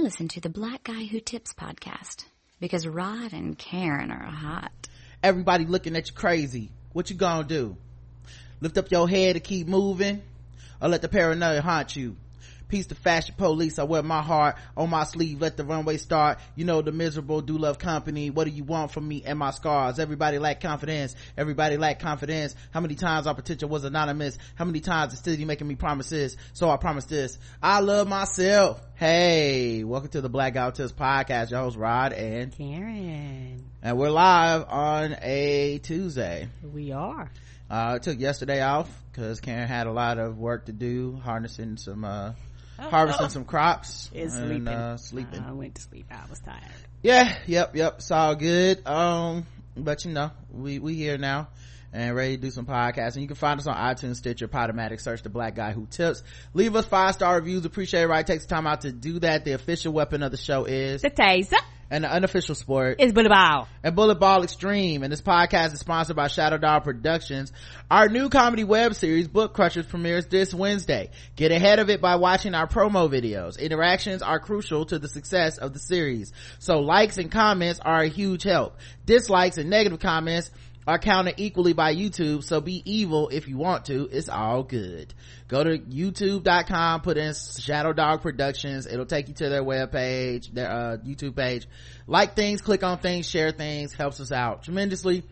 Listen to the Black Guy Who Tips podcast because Rod and Karen are hot. Everybody looking at you crazy. What you gonna do? Lift up your head and keep moving or let the paranoia haunt you? Peace to fashion police. I wear my heart on my sleeve. Let the runway start. You know the miserable do love company. What do you want from me and my scars? Everybody lack confidence. Everybody lack confidence. How many times our potential was anonymous? How many times the city making me promises? So I promise this. I love myself. Hey, welcome to the Black Guy Who Tips podcast. Your host Rod and Karen. And we're live on a Tuesday. We are. Uh, I took yesterday off because Karen had a lot of work to do, harnessing some, uh, harvesting some crops It's and sleeping. uh sleeping. I went to sleep. I was tired. yeah yep yep. It's all good. Um but you know we we here now and ready to do some podcasting you can find us on itunes stitcher podomatic. Search the black guy who tips. Leave us five star reviews. Appreciate it. Right takes time out to do that. The official weapon of the show is The taser and the unofficial sport is bullet ball. and Bullet Ball Extreme. And this podcast is sponsored by Shadow Dog Productions. Our new comedy web series, Book Crushers, premieres this Wednesday. Get ahead of it by watching our promo videos. Interactions are crucial to the success of the series. So likes and comments are a huge help. Dislikes and negative comments are counted equally by YouTube, so be evil if you want to. It's all good. Go to youtube.com, put in Shadow Dog Productions. It'll take you to their webpage, their uh, YouTube page. Like things, click on things, share things, helps us out tremendously.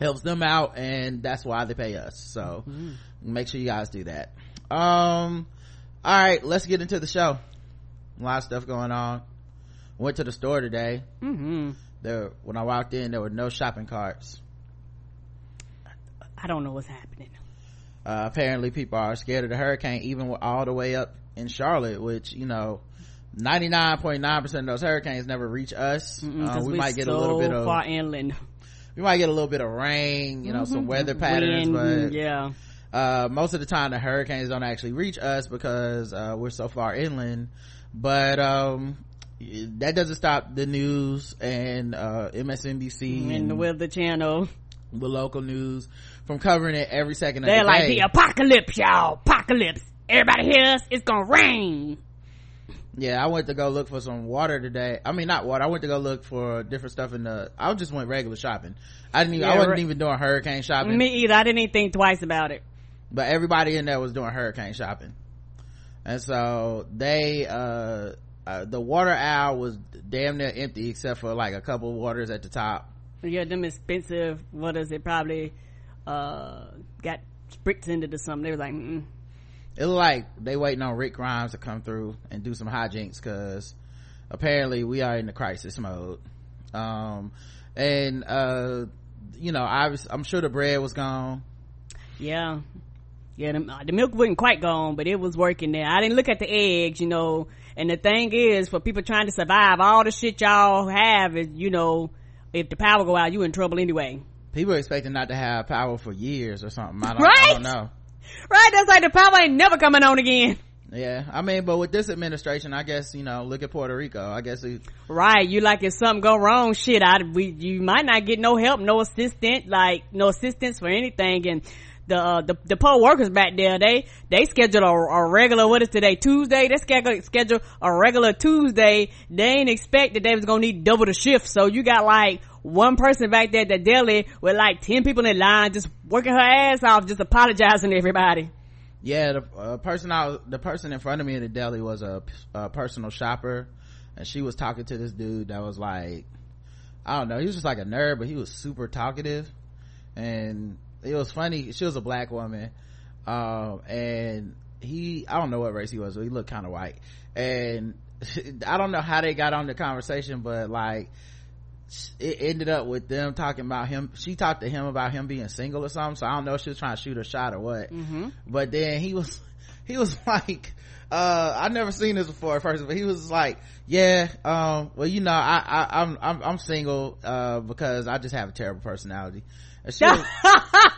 Helps them out, and that's why they pay us. So make sure you guys do that. Um, all right, let's get into the show. A lot of stuff going on. Went to the store today. Mm-hmm. There, when I walked in, there were no shopping carts. I don't know what's happening. uh, apparently people are scared of the hurricane even all the way up in charlotte which you know 99.9% of those hurricanes never reach us uh, we might get a little bit of far inland. we might get a little bit of rain you know some weather patterns Wind, but yeah. uh, most of the time the hurricanes don't actually reach us because uh, we're so far inland but um that doesn't stop the news and uh, msnbc And the Weather Channel. the local news from covering it every second of the day. They're the like day. the apocalypse, y'all. Apocalypse. Everybody hear us? It's gonna rain. yeah i went to go look for some water today i mean not water i went to go look for different stuff in the i just went regular shopping i didn't even i wasn't even doing hurricane shopping Me either. I didn't even think twice about it. but everybody in there was doing hurricane shopping and so they uh, uh the water aisle was damn near empty except for like a couple of waters at the top Yeah, them expensive. What is it? Probably uh got spritzed into the something. They were like, mm it looked like they waiting on rick grimes to come through and do some hijinks because apparently we are in the crisis mode um and uh you know i was i'm sure the bread was gone Yeah. Yeah, the, the milk wasn't quite gone, but it was working there. I didn't look at the eggs, you know. And the thing is, for people trying to survive, all the shit y'all have is, you know, if the power go out, you in trouble anyway. People are expecting not to have power for years or something i don't, I Right? don't know Right? That's like the power ain't never coming on again. yeah i mean but with this administration i guess you know look at puerto rico i guess it, Right? You like if something go wrong, shit, I we you might not get no help, no assistant, like no assistance for anything. And the uh, the the poor workers back there, they they schedule a, a regular what is today Tuesday? They schedule schedule a regular Tuesday. They ain't expect that they was gonna need double the shift. So you got like one person back there at the deli with like ten people in line just working her ass off, just apologizing to everybody. yeah the uh, person i the person in front of me in the deli was a, a personal shopper and she was talking to this dude that was like i don't know he was just like a nerd but he was super talkative and it was funny she was a black woman um and he i don't know what race he was but he looked kind of white and i don't know how they got on the conversation but like it ended up with them talking about him. She talked to him about him being single or something so i don't know if she was trying to shoot a shot or what. But then he was he was like uh i never seen this before at first but he was like yeah um well you know i i i'm i'm, I'm single uh because i just have a terrible personality. And she was,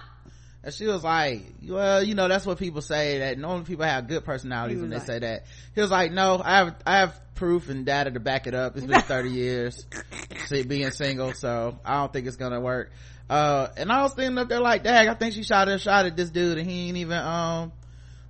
and she was like well you know that's what people say that normally people have good personalities He when they was say that. He was like no i have i have proof and data to back it up. It's been 30 years being single so i don't think it's gonna work. Uh and i was standing up there like dang i think she shot a shot at this dude and he ain't even um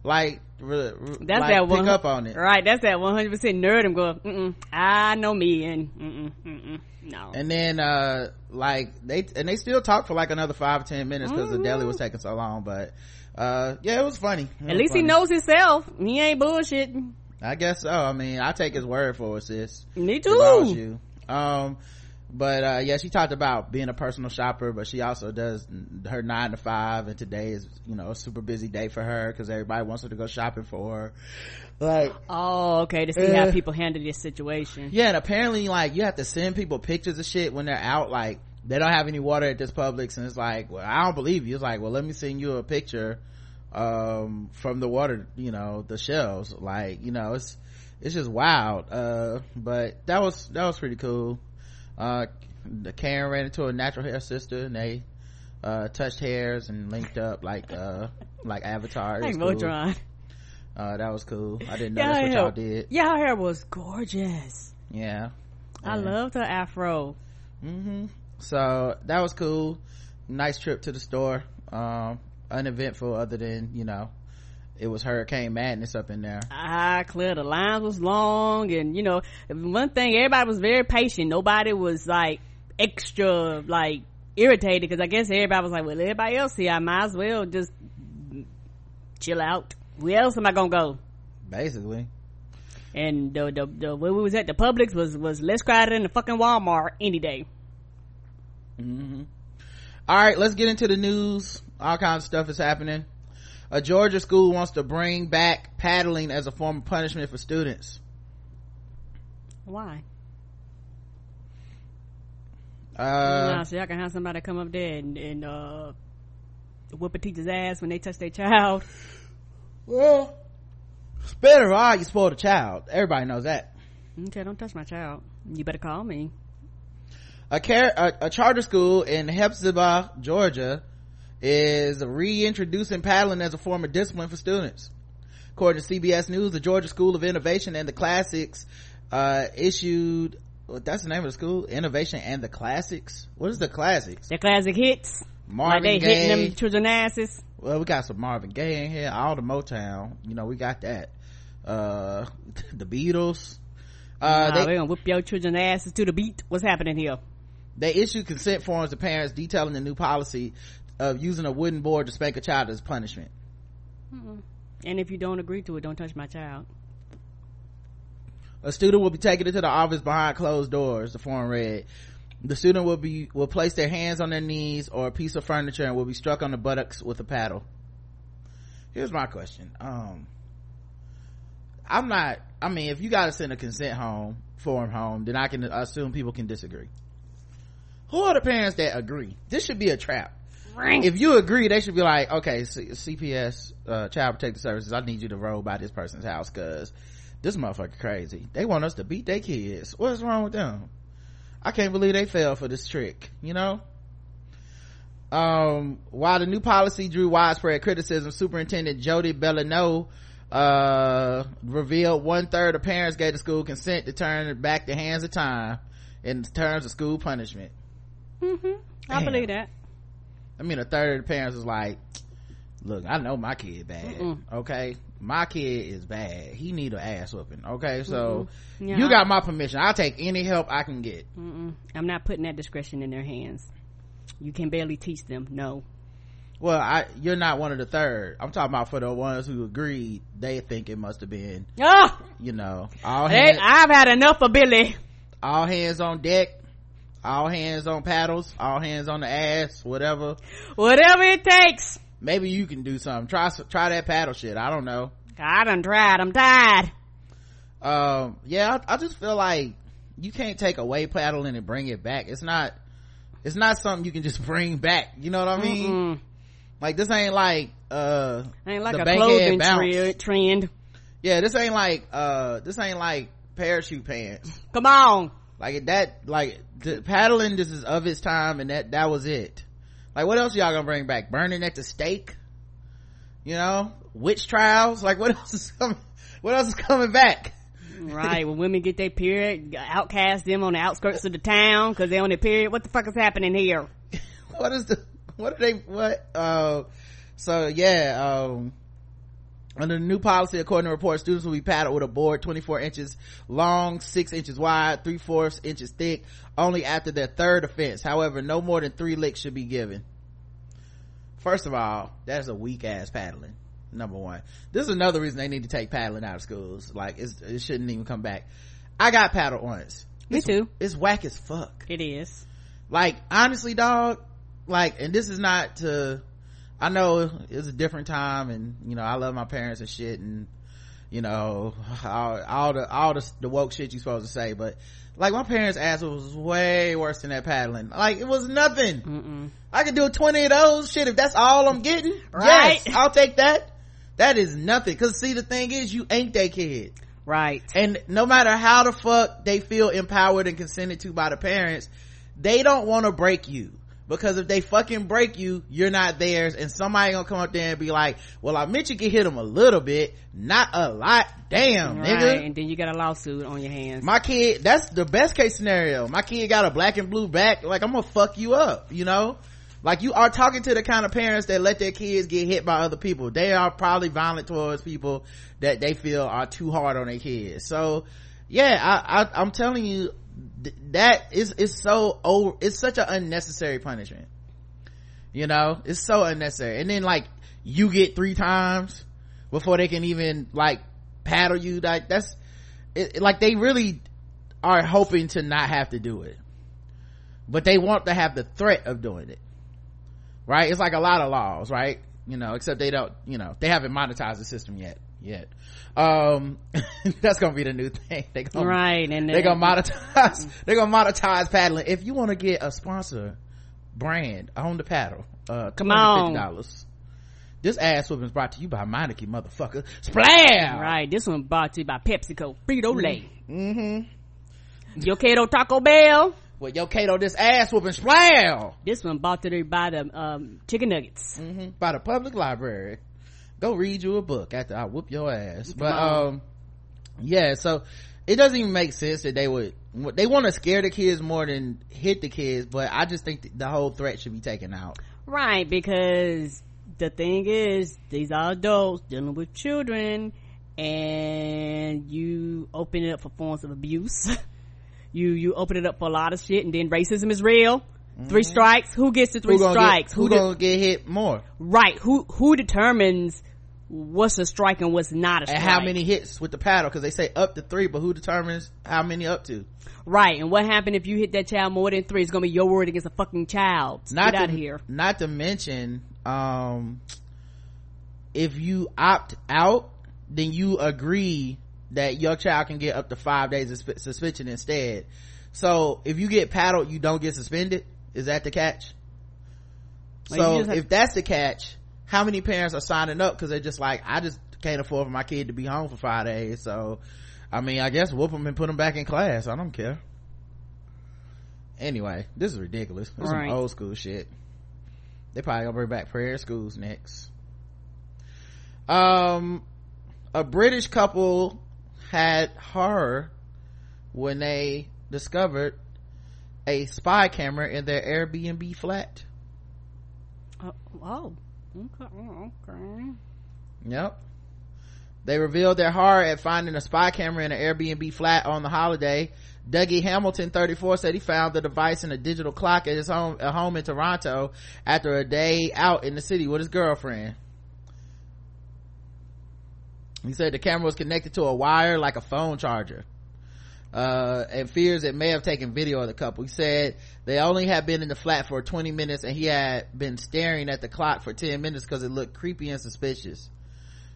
like re, re, That's like, that pick one. up on it Right, that's that 100% nerd and go, mm-mm, I know me and mm-mm, mm-mm, no. and then uh like they and they still talked for like another five ten minutes because the deli was taking so long but uh yeah it was funny It At was least he knows himself. He ain't bullshitting. i guess so i mean i take his word for it sis Me too. you. um but uh yeah she talked about being a personal shopper but she also does her nine to five and today is you know a super busy day for her because everybody wants her to go shopping for her. Like Oh, okay, to see Uh, how people handle this situation. yeah and apparently like you have to send people pictures of shit when they're out like they don't have any water at this Publix and it's like well I don't believe you. It's like well let me send you a picture um from the water you know the shelves. Like you know it's it's just wild uh but that was that was pretty cool uh the Karen ran into a natural hair sister and they uh touched hairs and linked up like uh like avatar Like cool. Uh that was cool I didn't know Yeah, that's what yeah. y'all did Yeah, her hair was gorgeous. yeah I Yeah. loved her afro. hmm so that was cool nice trip to the store um uneventful other than you know it was hurricane madness up in there. I clear the lines was long and you know one thing everybody was very patient. Nobody was like extra like irritated because I guess everybody was like well everybody else here I might as well just chill out. Where else am I gonna go? Basically. And the the, the where we was at the Publix was was less crowded than the fucking Walmart any day. Hmm all right let's get into the news. All kinds of stuff is happening a georgia school wants to bring back paddling as a form of punishment for students. Why? Uh nah, see I can have somebody come up there and, and uh whoop a teacher's ass when they touch their child. Well it's better ah you spoil the child. Everybody knows that. Okay don't touch my child. You better call me. A, car- a, a charter school in Hephzibah, Georgia, is reintroducing paddling as a form of discipline for students. According to CBS News, the Georgia School of Innovation and the Classics uh, issued. Well, that's the name of the school. Innovation and the Classics. What is the Classics? the classic hits Marvin like they Gaye. hitting them children asses Well, we got some Marvin Gaye in here. All the Motown. You know, we got that. Uh, the Beatles. Uh, nah, they, are gonna whip your children asses to the beat what's happening here they issued consent forms to parents detailing the new policy of using a wooden board to spank a child as punishment. and if you don't agree to it don't touch my child A student will be taken into the office behind closed doors, the form read. The student will be, will place their hands on their knees or a piece of furniture and will be struck on the buttocks with a paddle. Here's my question. Um, I'm not, I mean, if you gotta send a consent home, form home, then I can assume people can disagree. Who are the parents that agree? This should be a trap. If you agree, they should be like, okay, C- CPS, uh, Child Protective Services, I need you to roll by this person's house cause this motherfucker crazy. They want us to beat their kids. What's wrong with them? I can't believe they fell for this trick, you know? Um, while the new policy drew widespread criticism, Superintendent Jody Boulineau, uh, revealed one third of parents gave the school consent to turn back the hands of time in terms of school punishment. mm-hmm. i believe that I mean, a third of the parents is like, look, I know my kid bad. Mm-mm. Okay. My kid is bad. He need an ass whooping. Okay. So Yeah, you got my permission. I'll take any help I can get. Mm-mm. i'm not putting that discretion in their hands you can barely teach them no Well, I, you're not one of the third. I'm talking about for the ones who agreed. They think it must have been, oh you know, all hey, hands, i've had enough of billy all hands on deck, all hands on paddles, all hands on the ass, whatever. whatever it takes Maybe you can do something. Try, try that paddle shit. I don't know. i done tried i'm tired um yeah I, I just feel like you can't take away paddling and bring it back it's not it's not something you can just bring back you know what i mean Mm-mm. like this ain't like uh ain't like a clothing bounce. tre- trend yeah this ain't like uh this ain't like parachute pants come on like that like the paddling this is of its time and that that was it. Like what else y'all gonna bring back? Burning at the stake? You know? Witch trials? Like what else is coming what else is coming back? Right when women get their period outcast them on the outskirts of the town because they're on their period what the fuck is happening here? What is the what are they what uh so yeah um Under the new policy, according to reports, students will be paddled with a board 24 inches long, 6 inches wide, 3 fourths inches thick, only after their third offense. However, no more than three licks should be given. First of all, that's a weak ass paddling. Number one. This is another reason they need to take paddling out of schools. Like, it shouldn't even come back. I got paddled once. Me it's, too. It's whack as fuck. It is. Like, honestly, dog, like, and this is not to, I know it's a different time and, you know, I love my parents and shit and, you know, all, all the, all the, the woke shit you supposed to say, but like my parents' ass was way worse than that paddling. Like it was nothing. Mm-mm. I could do 20 of those shit if that's all I'm getting. Right. Yes, I'll take that. That is nothing. Cause see, the thing is, you ain't that kid. Right. And no matter how the fuck they feel empowered and consented to by the parents, they don't want to break you because if they fucking break you, you're not theirs, and somebody gonna come up there and be like, "Well, I meant you could hit them a little bit, not a lot." Damn, right. nigga. And then you got a lawsuit on your hands. My kid, that's the best case scenario. My kid got a black and blue back. Like I'm gonna fuck you up, you know. Like you are talking to the kind of parents that let their kids get hit by other people. They are probably violent towards people that they feel are too hard on their kids. So, yeah, I, I I'm telling you, that is is so over it's such an unnecessary punishment. You know? It's so unnecessary. And then like you get three times before they can even like paddle you. Like that's it, like they really are hoping to not have to do it. But they want to have the threat of doing it. Right? It's like a lot of laws right? You know except they don't you know they haven't monetized the system yet yet um that's gonna be the new thing they gonna, right and they're gonna monetize they're gonna monetize paddling if you want to get a sponsor brand on the paddle uh come on dollars this ass whooping is brought to you by Meineke, motherfucker. Splam! Right, this one brought to you by PepsiCo, Frito Lay. Mm-hmm. Yo Cato Taco Bell. Well, yo Cato, this ass whooping splam! This one brought to you by the um, chicken nuggets. Mm-hmm. By the public library go read you a book after I whoop your ass. But, um, yeah, so it doesn't even make sense that they would, they want to scare the kids more than hit the kids, but I just think the whole threat should be taken out. Right, because the thing is, these are adults dealing with children and you open it up for forms of abuse. you, you open it up for a lot of shit and then racism is real Mm-hmm. Three strikes. Who gets the three who strikes? Get, who, who de- gonna get hit more? Right. Who who determines what's a strike and what's not a strike? And how many hits with the paddle? Because they say up to three, but who determines how many up to? Right. And what happened if you hit that child more than three? It's gonna be your word against a fucking child. Not Get to, out of here. Not to mention, um, if you opt out, then you agree that your child can get up to five days of suspension instead. So if you get paddled, you don't get suspended. Is that the catch? so if that's the catch, how many parents are signing up because they're just like, I just can't afford for my kid to be home for five days. So, I mean, I guess whoop them and put them back in class. I don't care. Anyway, this is ridiculous. This right. is old school shit. They probably gonna bring back prayer schools next. Um, a British couple had horror when they discovered a spy camera in their Airbnb flat. Uh, oh, okay. Yep. They revealed their horror at finding a spy camera in an Airbnb flat on the holiday. Dougie Hamilton, 34, said he found the device in a digital clock at his home, home in Toronto after a day out in the city with his girlfriend. He said the camera was connected to a wire like a phone charger uh, and fears it may have taken video of the couple. He said they only had been in the flat for 20 minutes and he had been staring at the clock for 10 minutes because it looked creepy and suspicious.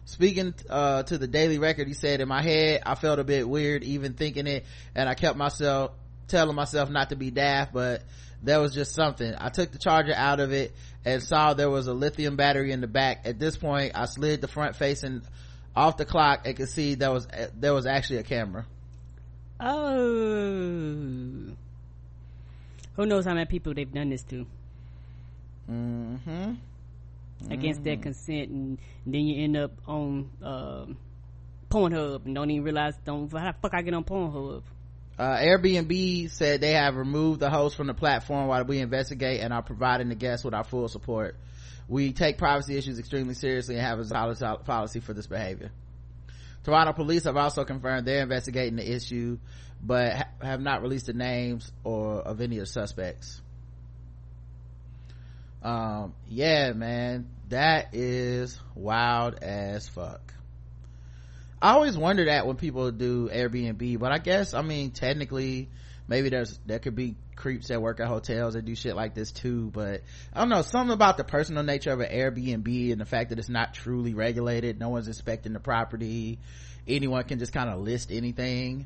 Speaking, uh, to the Daily Record, he said, in my head, I felt a bit weird even thinking it and I kept myself, telling myself not to be daft, but there was just something. I took the charger out of it and saw there was a lithium battery in the back. At this point, I slid the front facing off the clock and could see there was, there was actually a camera. Oh. Who knows how many people they've done this to? Mm-hmm. Against their mm-hmm. consent, and, and, then you end up on uh, Pornhub and don't even realize don't how the fuck I get on Pornhub. Uh, Airbnb said they have removed the host from the platform while we investigate and are providing the guests with our full support. We take privacy issues extremely seriously and have a solid policy for this behavior. Toronto police have also confirmed they're investigating the issue, but ha- have not released the names or of any of the suspects. Um, yeah, man, that is wild as fuck. I always wonder that when people do Airbnb, but I guess, I mean, technically, maybe there's, there could be creeps that work at hotels that do shit like this too, but I don't know, something about the personal nature of an Airbnb and the fact that it's not truly regulated, no one's inspecting the property, anyone can just kind of list anything,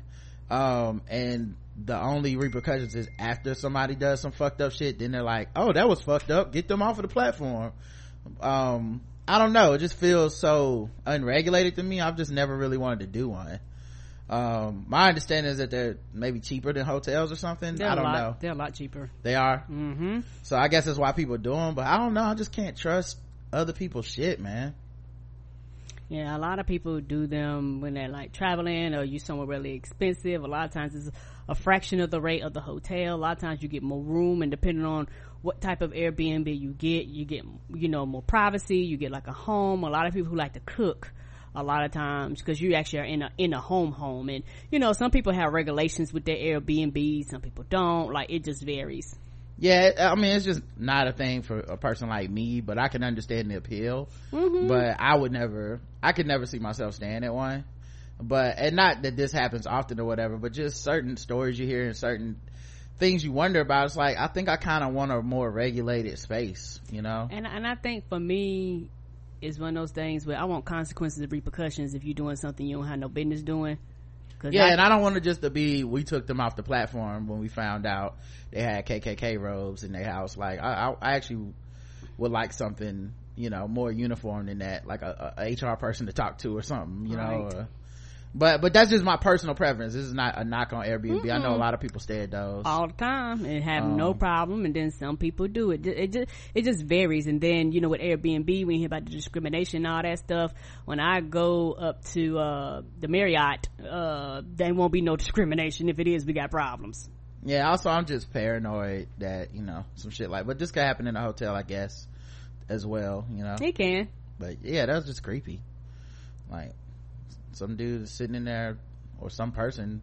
um, and the only repercussions is after somebody does some fucked up shit, then they're like, oh, that was fucked up, get them off of the platform. Um, I don't know. It just feels so unregulated to me. I've just never really wanted to do one. Um, my understanding is that they're maybe cheaper than hotels or something. They're I don't lot, know. They're a lot cheaper. They are. Mm-hmm. So I guess that's why people do them. But I don't know. I just can't trust other people's shit, man. Yeah, a lot of people do them when they're like traveling or you somewhere really expensive. A lot of times it's a fraction of the rate of the hotel. A lot of times you get more room and depending on what type of Airbnb you get, you get, you know, more privacy. You get like a home. A lot of people who like to cook a lot of times because you actually are in a in a home home. And you know some people have regulations with their airbnb some people don't. Like it just varies. Yeah i mean it's just not a thing for a person like me but i can understand the appeal. Mm-hmm. but i would never i could never see myself staying at one. But and not that this happens often or whatever but just certain stories you hear and certain things you wonder about it's like i think i kind of want a more regulated space you know? And and i think for me it's one of those things where i want consequences and repercussions if you're doing something you don't have no business doing yeah I, and i don't want it just to be we took them off the platform when we found out they had kkk robes in their house like i, I actually would like something you know more uniform than that like a, a hr person to talk to or something you right. know but but that's just my personal preference. This is not a knock on airbnb. Mm-hmm. i know a lot of people stay at those. All the time and have um, no problem and then some people do it. It just it just varies. And then you know with airbnb when you hear about the discrimination and all that stuff. When i go up to uh, the marriott uh, there won't be no discrimination. If it is we got problems. Yeah also i'm just paranoid that you know some shit like but this could happen in a hotel i guess as well you know? It can. But yeah that was just creepy. Like some dude is sitting in there or some person.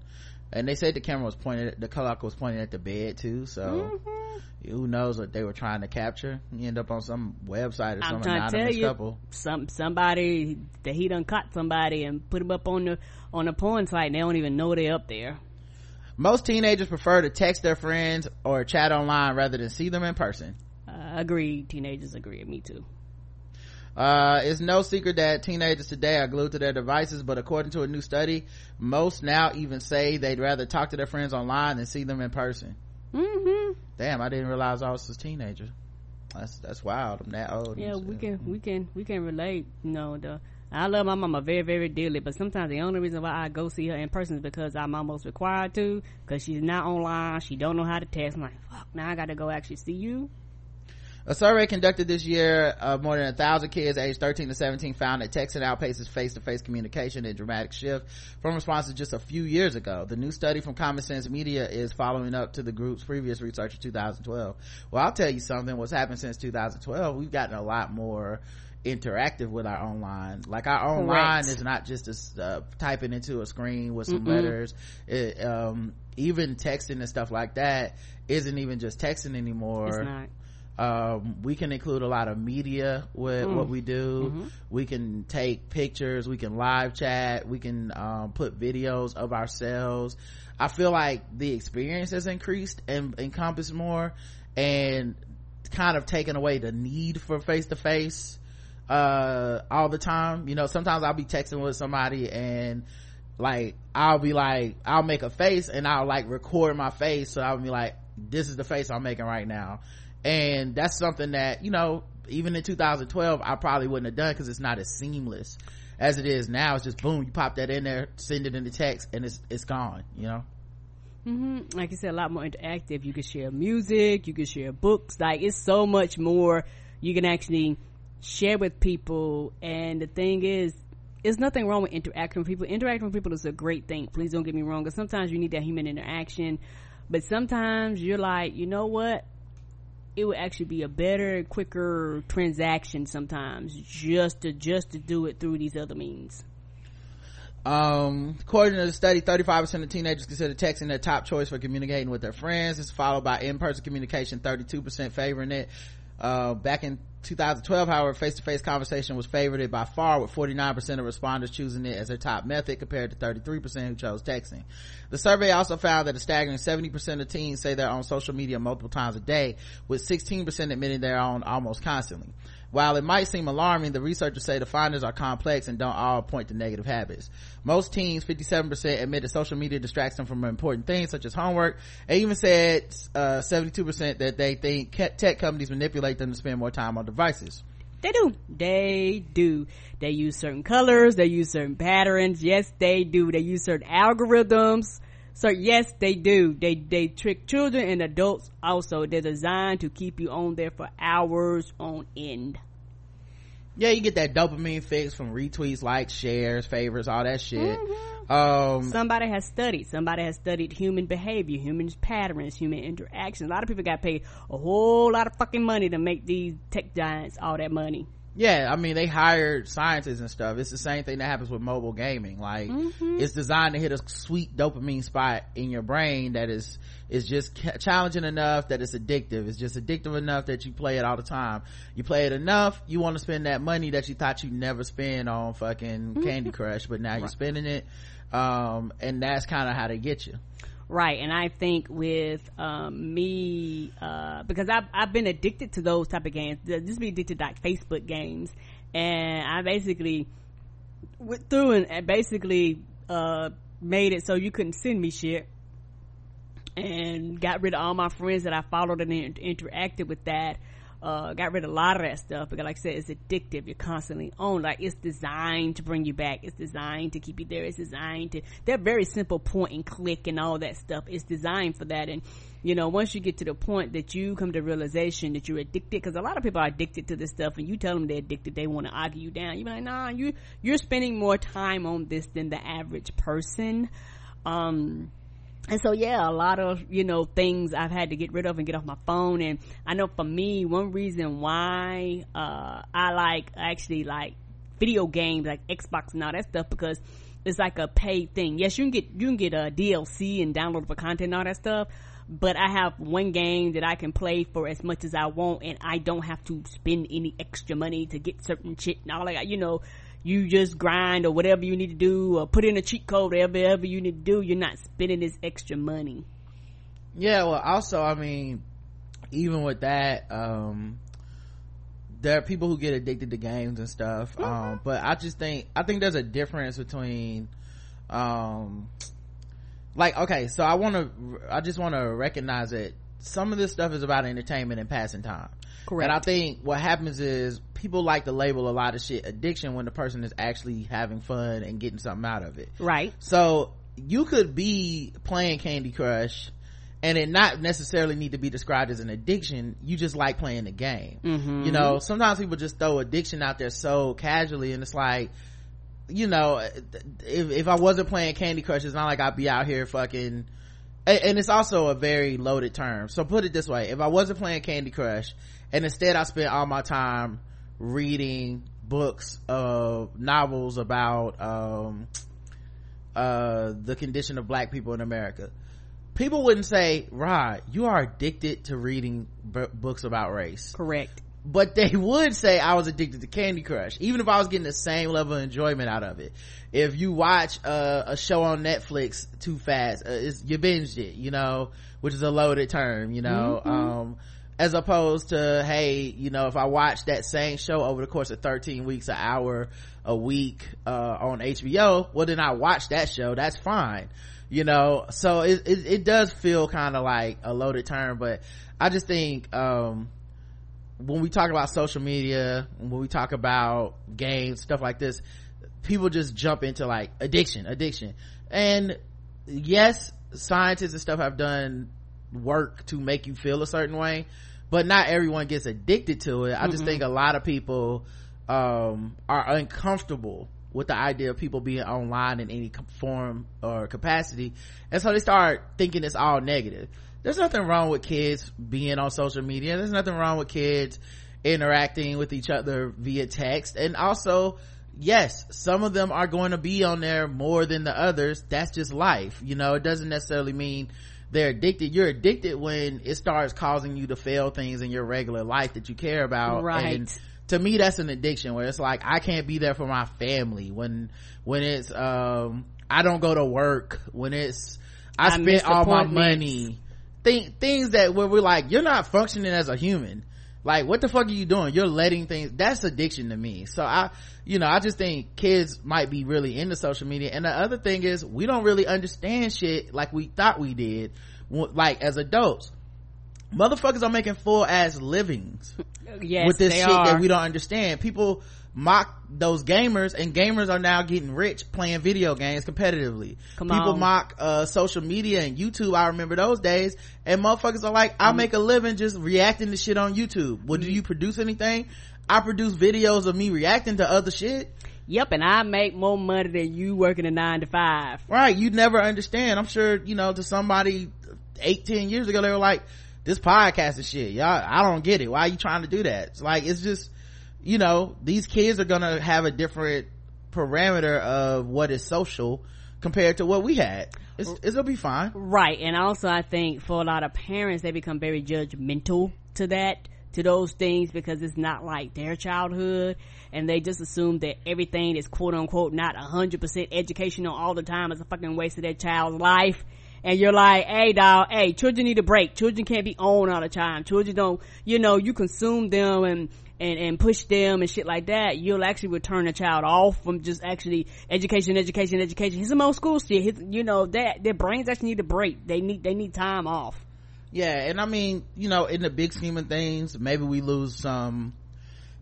And they said the camera was pointed the clock was pointed at the bed too so mm-hmm. who knows what they were trying to capture. You end up on some website or some anonymous couple. some somebody that he done caught somebody and put him up on the on a porn site and they don't even know they're up there. Most teenagers prefer to text their friends or chat online rather than see them in person. Uh, agree teenagers agree with me too uh, it's no secret that teenagers today are glued to their devices, but according to a new study, most now even say they'd rather talk to their friends online than see them in person. Mm-hmm. Damn, I didn't realize I was a teenager. That's that's wild. I'm that old. Yeah, we can we can we can relate. You know, the I love my mama very very dearly, but sometimes the only reason why I go see her in person is because I'm almost required to, because she's not online. She don't know how to text. I'm like, fuck, now I got to go actually see you. A survey conducted this year of more than a thousand kids aged 13 to 17 found that texting outpaces face-to-face communication, in dramatic shift from responses just a few years ago. The new study from Common Sense Media is following up to the group's previous research in 2012. Well, I'll tell you something. What's happened since 2012? We've gotten a lot more interactive with our online like our online is not just a, uh, typing into a screen with some Mm-mm. letters it, um, even texting and stuff like that isn't even just texting anymore um, we can include a lot of media with mm. what we do. Mm-hmm. we can take pictures we can live chat we can um, put videos of ourselves. I feel like the experience has increased and encompassed more and kind of taken away the need for face-to-face uh, all the time. You know sometimes i'll be texting with somebody and like i'll be like i'll make a face and i'll like record my face. So i'll be like this is the face i'm making right now and that's something that you know even in 2012 i probably wouldn't have done because it's not as seamless as it is now it's just boom you pop that in there send it in the text and it's it's gone you know mm-hmm. like you said a lot more interactive you can share music you can share books like it's so much more you can actually share with people and the thing is there's nothing wrong with interacting with people. Interacting with people is a great thing. Please don't get me wrong. Because sometimes you need that human interaction, but sometimes you're like, you know what? It would actually be a better, quicker transaction sometimes just to just to do it through these other means. Um, according to the study, 35% of teenagers consider texting their top choice for communicating with their friends. It's followed by in-person communication, 32% favoring it. Uh, back in 2012, however, face-to-face conversation was favored by far with 49% of responders choosing it as their top method compared to 33% who chose texting. The survey also found that a staggering 70% of teens say they're on social media multiple times a day, with 16% admitting they're on almost constantly. While it might seem alarming, the researchers say the findings are complex and don't all point to negative habits. Most teens, 57%, admit that social media distracts them from important things such as homework. They even said uh, 72% that they think tech companies manipulate them to spend more time on devices. They do. They do. They use certain colors. They use certain patterns. Yes, they do. They use certain algorithms. So yes, they do. They they trick children and adults also. They're designed to keep you on there for hours on end. Yeah, you get that dopamine fix from retweets, likes, shares, favors, all that shit. Mm-hmm. Um, somebody has studied. Somebody has studied human behavior, human patterns, human interactions. A lot of people got paid a whole lot of fucking money to make these tech giants all that money yeah i mean they hired scientists and stuff it's the same thing that happens with mobile gaming like mm-hmm. it's designed to hit a sweet dopamine spot in your brain that is is just challenging enough that it's addictive it's just addictive enough that you play it all the time you play it enough you want to spend that money that you thought you'd never spend on fucking mm-hmm. candy crush but now right. you're spending it um, and that's kind of how they get you Right, and I think with um, me, uh, because I've I've been addicted to those type of games. Just be addicted to like Facebook games, and I basically went through and basically uh, made it so you couldn't send me shit, and got rid of all my friends that I followed and inter- interacted with that uh, got rid of a lot of that stuff because like I said, it's addictive. You're constantly on. Like it's designed to bring you back. It's designed to keep you there. It's designed to, they're very simple point and click and all that stuff. It's designed for that. And, you know, once you get to the point that you come to realization that you're addicted, cause a lot of people are addicted to this stuff and you tell them they're addicted, they want to argue you down. You're like, nah, you, you're spending more time on this than the average person. Um, and so yeah a lot of you know things i've had to get rid of and get off my phone. And i know for me one reason why uh i like actually like video games like xbox and all that stuff because it's like a paid thing. Yes you can get you can get a dlc and downloadable content and all that stuff but I have one game that I can play for as much as I want and I don't have to spend any extra money to get certain shit and all like you know you just grind or whatever you need to do or put in a cheat code whatever you need to do you're not spending this extra money yeah well also i mean even with that um there are people who get addicted to games and stuff mm-hmm. um but i just think i think there's a difference between um like okay so i want to i just want to recognize that some of this stuff is about entertainment and passing time Correct. And I think what happens is people like to label a lot of shit addiction when the person is actually having fun and getting something out of it. Right. So you could be playing Candy Crush and it not necessarily need to be described as an addiction. You just like playing the game. Mm-hmm. You know, sometimes people just throw addiction out there so casually and it's like, you know, if, if I wasn't playing Candy Crush, it's not like I'd be out here fucking, and it's also a very loaded term. So put it this way. If I wasn't playing Candy Crush and instead I spent all my time reading books of novels about um, uh, the condition of black people in America. People wouldn't say, "Rod, you are addicted to reading b- books about race." Correct. But they would say I was addicted to Candy Crush, even if I was getting the same level of enjoyment out of it. If you watch uh, a show on Netflix too fast, uh, you binged it, you know, which is a loaded term, you know. Mm-hmm. Um, as opposed to hey you know if i watch that same show over the course of 13 weeks an hour a week uh, on hbo well then i watch that show. That's fine you know? So it, it, it does feel kind of like a loaded term but i just think um, when we talk about social media when we talk about games stuff like this people just jump into like addiction addiction. And yes scientists and stuff have done work to make you feel a certain way but not everyone gets addicted to it. I just think a lot of people um, are uncomfortable with the idea of people being online in any form or capacity and so they start thinking it's all negative. There's nothing wrong with kids being on social media. There's nothing wrong with kids interacting with each other via text and also yes some of them are going to be on there more than the others. That's just life you know? It doesn't necessarily mean they're addicted. You're addicted when it starts causing you to fail things in your regular life that you care about. Right. and to me that's an addiction where it's like i can't be there for my family. When when it's um i don't go to work. When it's i, I spent all my money. Think, things that where we're like you're not functioning as a human like what the fuck are you doing? You're letting things that's addiction to me. So i you know i just think kids might be really into social media. And the other thing is we don't really understand shit like we thought we did like as adults. Motherfuckers are making full ass livings yes with this shit are. that we don't understand. People mock those gamers and gamers are now getting rich playing video games competitively. Come people on. mock uh social media and youtube. I remember those days and motherfuckers are like i make a living just reacting to shit on youtube. Well do you produce anything? I produce videos of me reacting to other shit. Yep and i make more money than you working a nine to five. Right you never understand. I'm sure you know to somebody eight ten years ago they were like this podcast is shit. Y'all i don't get it. Why are you trying to do that? It's like it's just you know these kids are gonna have a different parameter of what is social compared to what we had it's, it'll be fine Right. And also I think for a lot of parents, they become very judgmental to that, to those things because it's not like their childhood and they just assume that everything is quote unquote not a hundred percent educational all the time is a fucking waste of their child's life. And you're like, hey dog, hey, children need a break. Children can't be on all the time. Children don't, you know, you consume them and, and, and push them and shit like that, you'll actually return a child off from just actually education, education, education. He's some old school shit. His, you know, that their brains actually need a break. They need they need time off. yeah and i mean you know in the big scheme of things maybe we lose some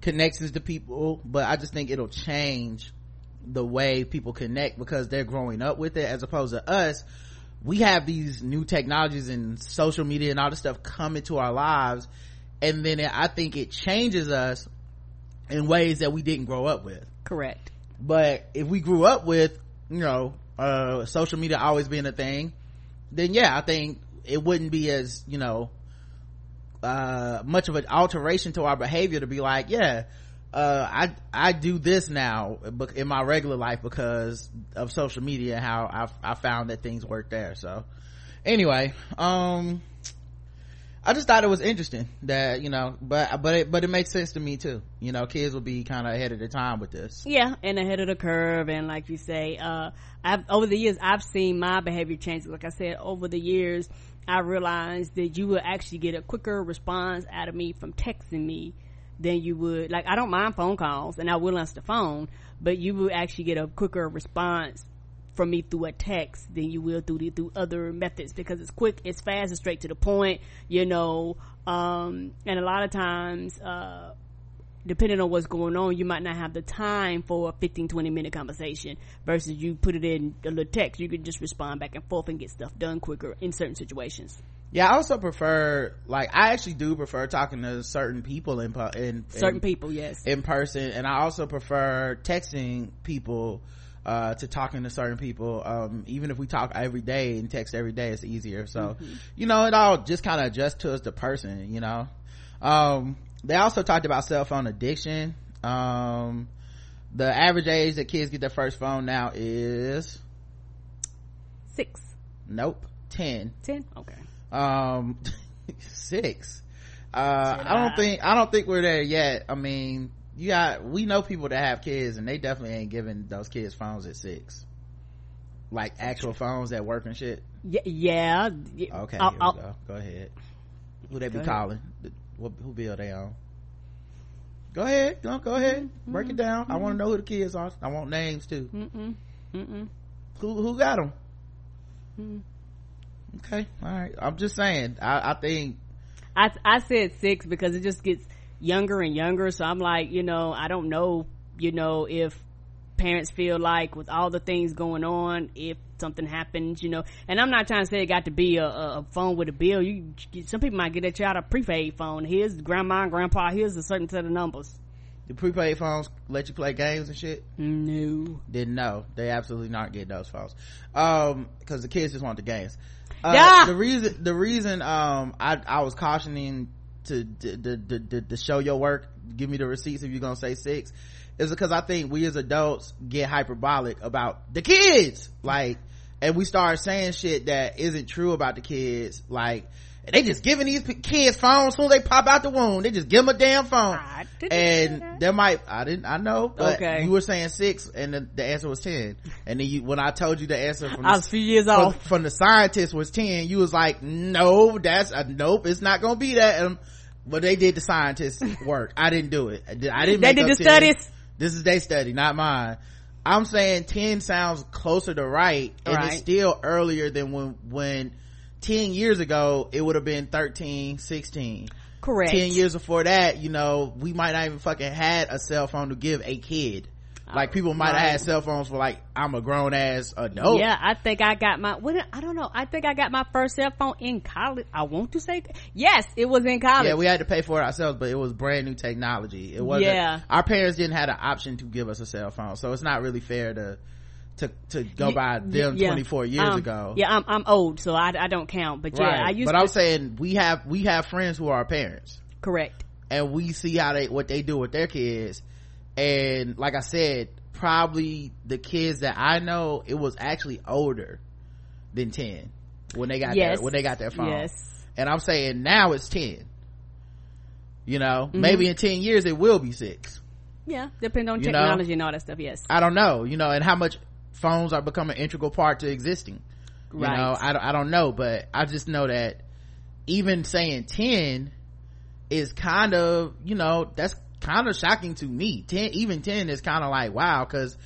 connections to people but i just think it'll change the way people connect because they're growing up with it as opposed to us we have these new technologies and social media and all this stuff come into our lives and then it, i think it changes us in ways that we didn't grow up with Correct. but if we grew up with you know uh social media always being a thing then yeah i think it wouldn't be as you know uh much of an alteration to our behavior to be like yeah uh i i do this now in my regular life because of social media and how i i found that things work there so anyway um I just thought it was interesting that you know, but but it but it makes sense to me too. You know, kids will be kind of ahead of their time with this. Yeah, and ahead of the curve, and like you say, uh, I've over the years I've seen my behavior change. Like I said, over the years, I realized that you will actually get a quicker response out of me from texting me than you would. Like I don't mind phone calls, and I will answer the phone, but you will actually get a quicker response from me through a text than you will through the, through other methods because it's quick, it's fast, and straight to the point. You know, um, and a lot of times. uh depending on what's going on, you might not have the time for a 15, 20 minute conversation versus you put it in a little text. You can just respond back and forth and get stuff done quicker in certain situations. Yeah, I also prefer like I actually do prefer talking to certain people in in Certain in, people, yes. in person, and I also prefer texting people uh to talking to certain people. Um even if we talk every day and text every day it's easier. So you know it all just kind of adjusts to us the person you know? Um they also talked about cell phone addiction. Um the average age that kids get their first phone now is Six, nope. 10 ten, okay. um six. Uh Said i don't think i don't think we're there yet. I mean you got we know people that have kids and they definitely ain't giving those kids phones at six. Like actual phones that work and shit? Yeah, yeah. okay I'll- here I'll- go. Go ahead. Who they be ahead. calling? What who bill they on? Go ahead. Go, go ahead. Break Mm-hmm. it down. I want to know who the kids are. I want names too. Mm-mm, mm-mm. who who got them Hmm. okay all right. I'm just saying. I i think I I said six because it just gets younger and younger. So I'm like, you know, I don't know, you know, if parents feel like with all the things going on, if something happens, you know, and I'm not trying to say it got to be a, a phone with a bill. You, some people might get a child a prepaid phone. Here's grandma and grandpa. Here's a certain set of numbers. the prepaid phones let you play games and shit no didn't know they absolutely not getting those phones um because the kids just want the games uh, Yeah. the reason the reason um i i was cautioning to to, to, to, show your work give me the receipts if you're gonna say six is because i think we as adults get hyperbolic about the kids. Like and we start saying shit that isn't true about the kids. Like they just giving these kids phones as soon as they pop out the womb. They just give them a damn phone. Say and there might i didn't i know but Okay. you were saying six and the, the answer was 10 and then you when i told you the answer from I the, was a few years from, off. from the scientist was 10 you was like no that's a nope it's not gonna be that. Um, but they did the scientist work. I didn't do it. I, did, I didn't They did the 10. studies. this is their study not mine. I'm saying 10 sounds closer to right and it's still earlier than when when 10 years ago it would have been 13 16 Correct. 10 years before that you know we might not even fucking had a cell phone to give a kid like oh, people might have right. had cell phones for like i'm a grown-ass adult Yeah, I think I got my. What, I don't know. I think I got my first cell phone in college. I want to say, yes, it was in college. yeah we had to pay for it ourselves but it was brand new technology it wasn't Yeah. our parents didn't have an option to give us a cell phone so it's not really fair to to to go by them yeah. 24 years Um, ago Yeah, I'm I'm old, so I, I don't count. But yeah, right I used but to. i'm saying we have we have friends who are parents correct. and we see how they what they do with their kids and like i said probably the kids that i know it was actually older than 10 when they got Yes. their when they got their phone Yes. and i'm saying now it's 10 you know Mm-hmm. maybe in 10 years it will be 6 Yeah, depend on You know? technology and all that stuff. Yes. i don't know you know and how much phones are becoming an integral part to existing you Right. know I, don't- I don't know but i just know that even saying 10 is kind of you know that's kind of shocking to me 10 even 10 is kind of like wow because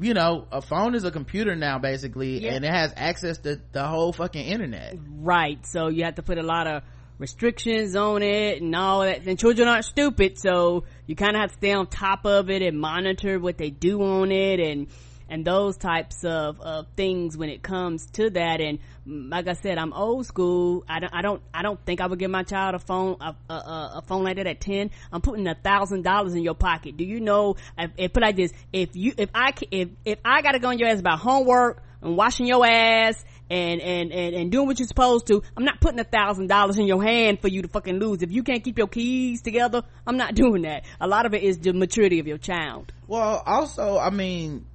you know a phone is a computer now basically Yeah. and it has access to the whole fucking internet Right. So you have to put a lot of restrictions on it and all that. And children aren't stupid, so you kind of have to stay on top of it and monitor what they do on it and and those types of, of things when it comes to that. And mm, like I said, I'm old school. I don't, I don't, I don't think I would give my child a phone, a, a, a phone like that at 10. I'm putting a thousand dollars in your pocket. Do you know, if, if put like this, if you, if I, if, if I gotta go on your ass about homework and washing your ass and, and, and, and doing what you're supposed to, I'm not putting a thousand dollars in your hand for you to fucking lose. If you can't keep your keys together, I'm not doing that. A lot of it is the maturity of your child. well also i mean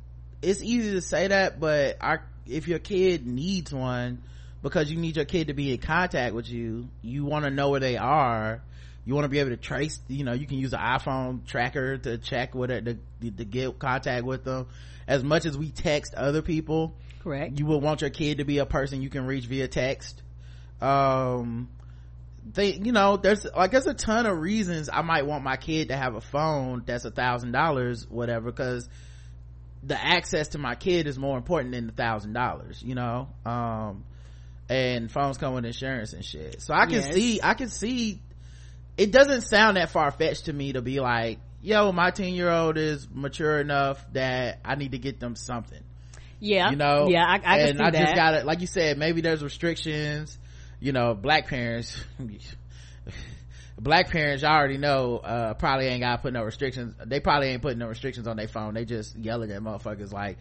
it's easy to say that but our, if your kid needs one because you need your kid to be in contact with you you want to know where they are. You want to be able to trace you know you can use an iphone tracker to check what to, to get contact with them. As much as we text other people Correct. you would want your kid to be a person you can reach via text. Um they you know there's like there's a ton of reasons i might want my kid to have a phone that's a thousand dollars whatever because the access to my kid is more important than the thousand dollars you know um and phones come with insurance and shit so i can Yes. see i can see it doesn't sound that far-fetched to me to be like yo my 10 year old is mature enough that i need to get them something Yeah. you know Yeah, I, I and i that. just gotta like you said maybe there's restrictions you know black parents black parents you already know uh probably ain't gotta put no restrictions. They probably ain't putting no restrictions on their phone. They just yelling at motherfuckers like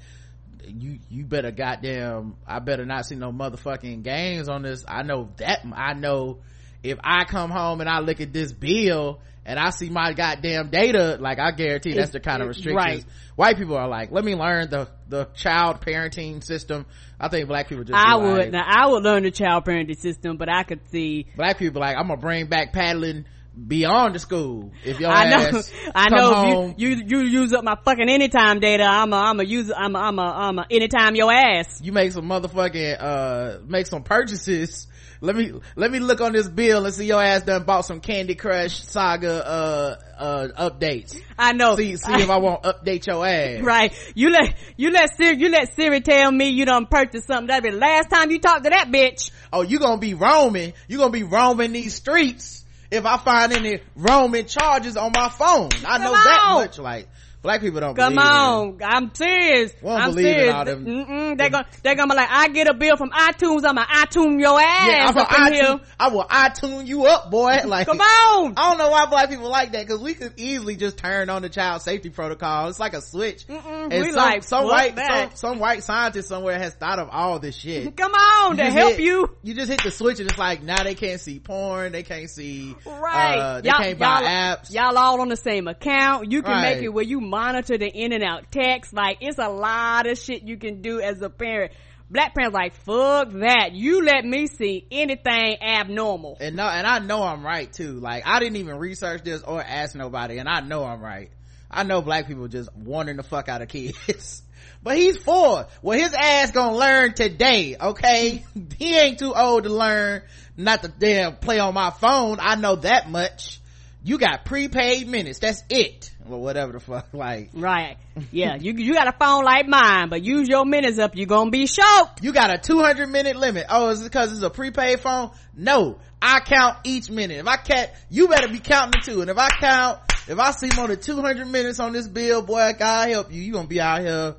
you you better goddamn i better not see no motherfucking games on this. I know that i know if i come home and i look at this bill and i see my goddamn data like i guarantee that's the kind of restrictions right. white people are like let me learn the the child parenting system i think black people just I would like, now. I would learn the child parenting system, but I could see. black people like i'm gonna bring back paddling beyond the school if your I know. ass I know. home If you, you you use up my fucking anytime data. I'm a I'm a use I'm a I'm a I'm a anytime your ass. you make some motherfucking uh make some purchases let me let me look on this bill and see your ass done bought some candy crush saga uh uh updates I know. see see if i won't update your ass Right. You let you let Siri you let Siri tell me you done purchased something. That'd be the last time you talked to that bitch. oh you gonna be roaming you gonna be roaming these streets if i find any roaming charges on my phone i know Come that on. much like black people don't Come on, I'm serious. We don't I'm believe in serious. all them- Mm-mm, they gonna they gonna be like, I get a bill from iTunes. I'm gonna iTunes your ass yeah, I'm up here. iTunes, I will iTune you up, boy. Like, Come on. I don't know why black people like that because we could easily just turn on the child safety protocol. It's like a switch. Mm-mm, and we some, like, some white, some, some white scientist somewhere has thought of all this shit. Come on to help hit- you. You just hit the switch and it's like now they can't see porn, they can't see, Right. uh, they can't buy apps. Y'all all on the same account. You can Right. make it where you monitor the in and out text. Like, it's a lot of shit you can do as a parent. Black parents like, fuck that. You let me see anything abnormal. And no, and I know I'm right too. Like I didn't even research this or ask nobody, and I know I'm right. I know black people just wondering the fuck out of kids. But he's four. Well, his ass gonna learn today, okay? he ain't too old to learn not to damn play on my phone. I know that much. You got prepaid minutes. That's it. Or whatever the fuck. Like, Right. Yeah. you, you got a phone like mine, but use your minutes up. You're gonna be choked. you got a 200 minute limit. Oh, is it because it's a prepaid phone? No. I count each minute. If I count, you better be counting too. And if I count, if I see more than 200 minutes on this bill, boy, God help you. You gonna be out here,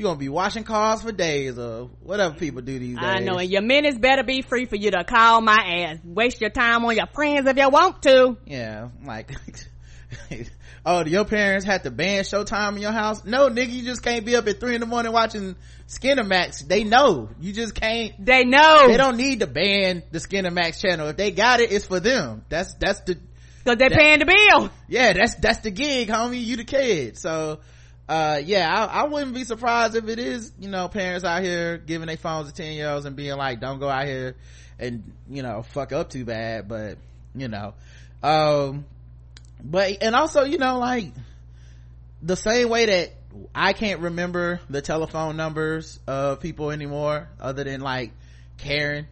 you gonna be washing cars for days or whatever people do these days. I know, and your minutes better be free for you to call my ass. Waste your time on your friends if you want to. Yeah, like, oh, do your parents had to ban Showtime in your house? No, nigga, you just can't be up at three in the morning watching Skinemax. They know. You just can't. They know. They don't need to ban the Skinemax channel. If they got it, it's for them. That's, that's the, Cause they paying the bill. yeah, that's, that's the gig, homie. You the kid. So, uh, yeah, I, I wouldn't be surprised if it is, you know, parents out here giving their phones to 10 year olds and being like, don't go out here and, you know, fuck up too bad. But, you know, um, but, and also, you know, like, the same way that I can't remember the telephone numbers of people anymore, other than like Karen,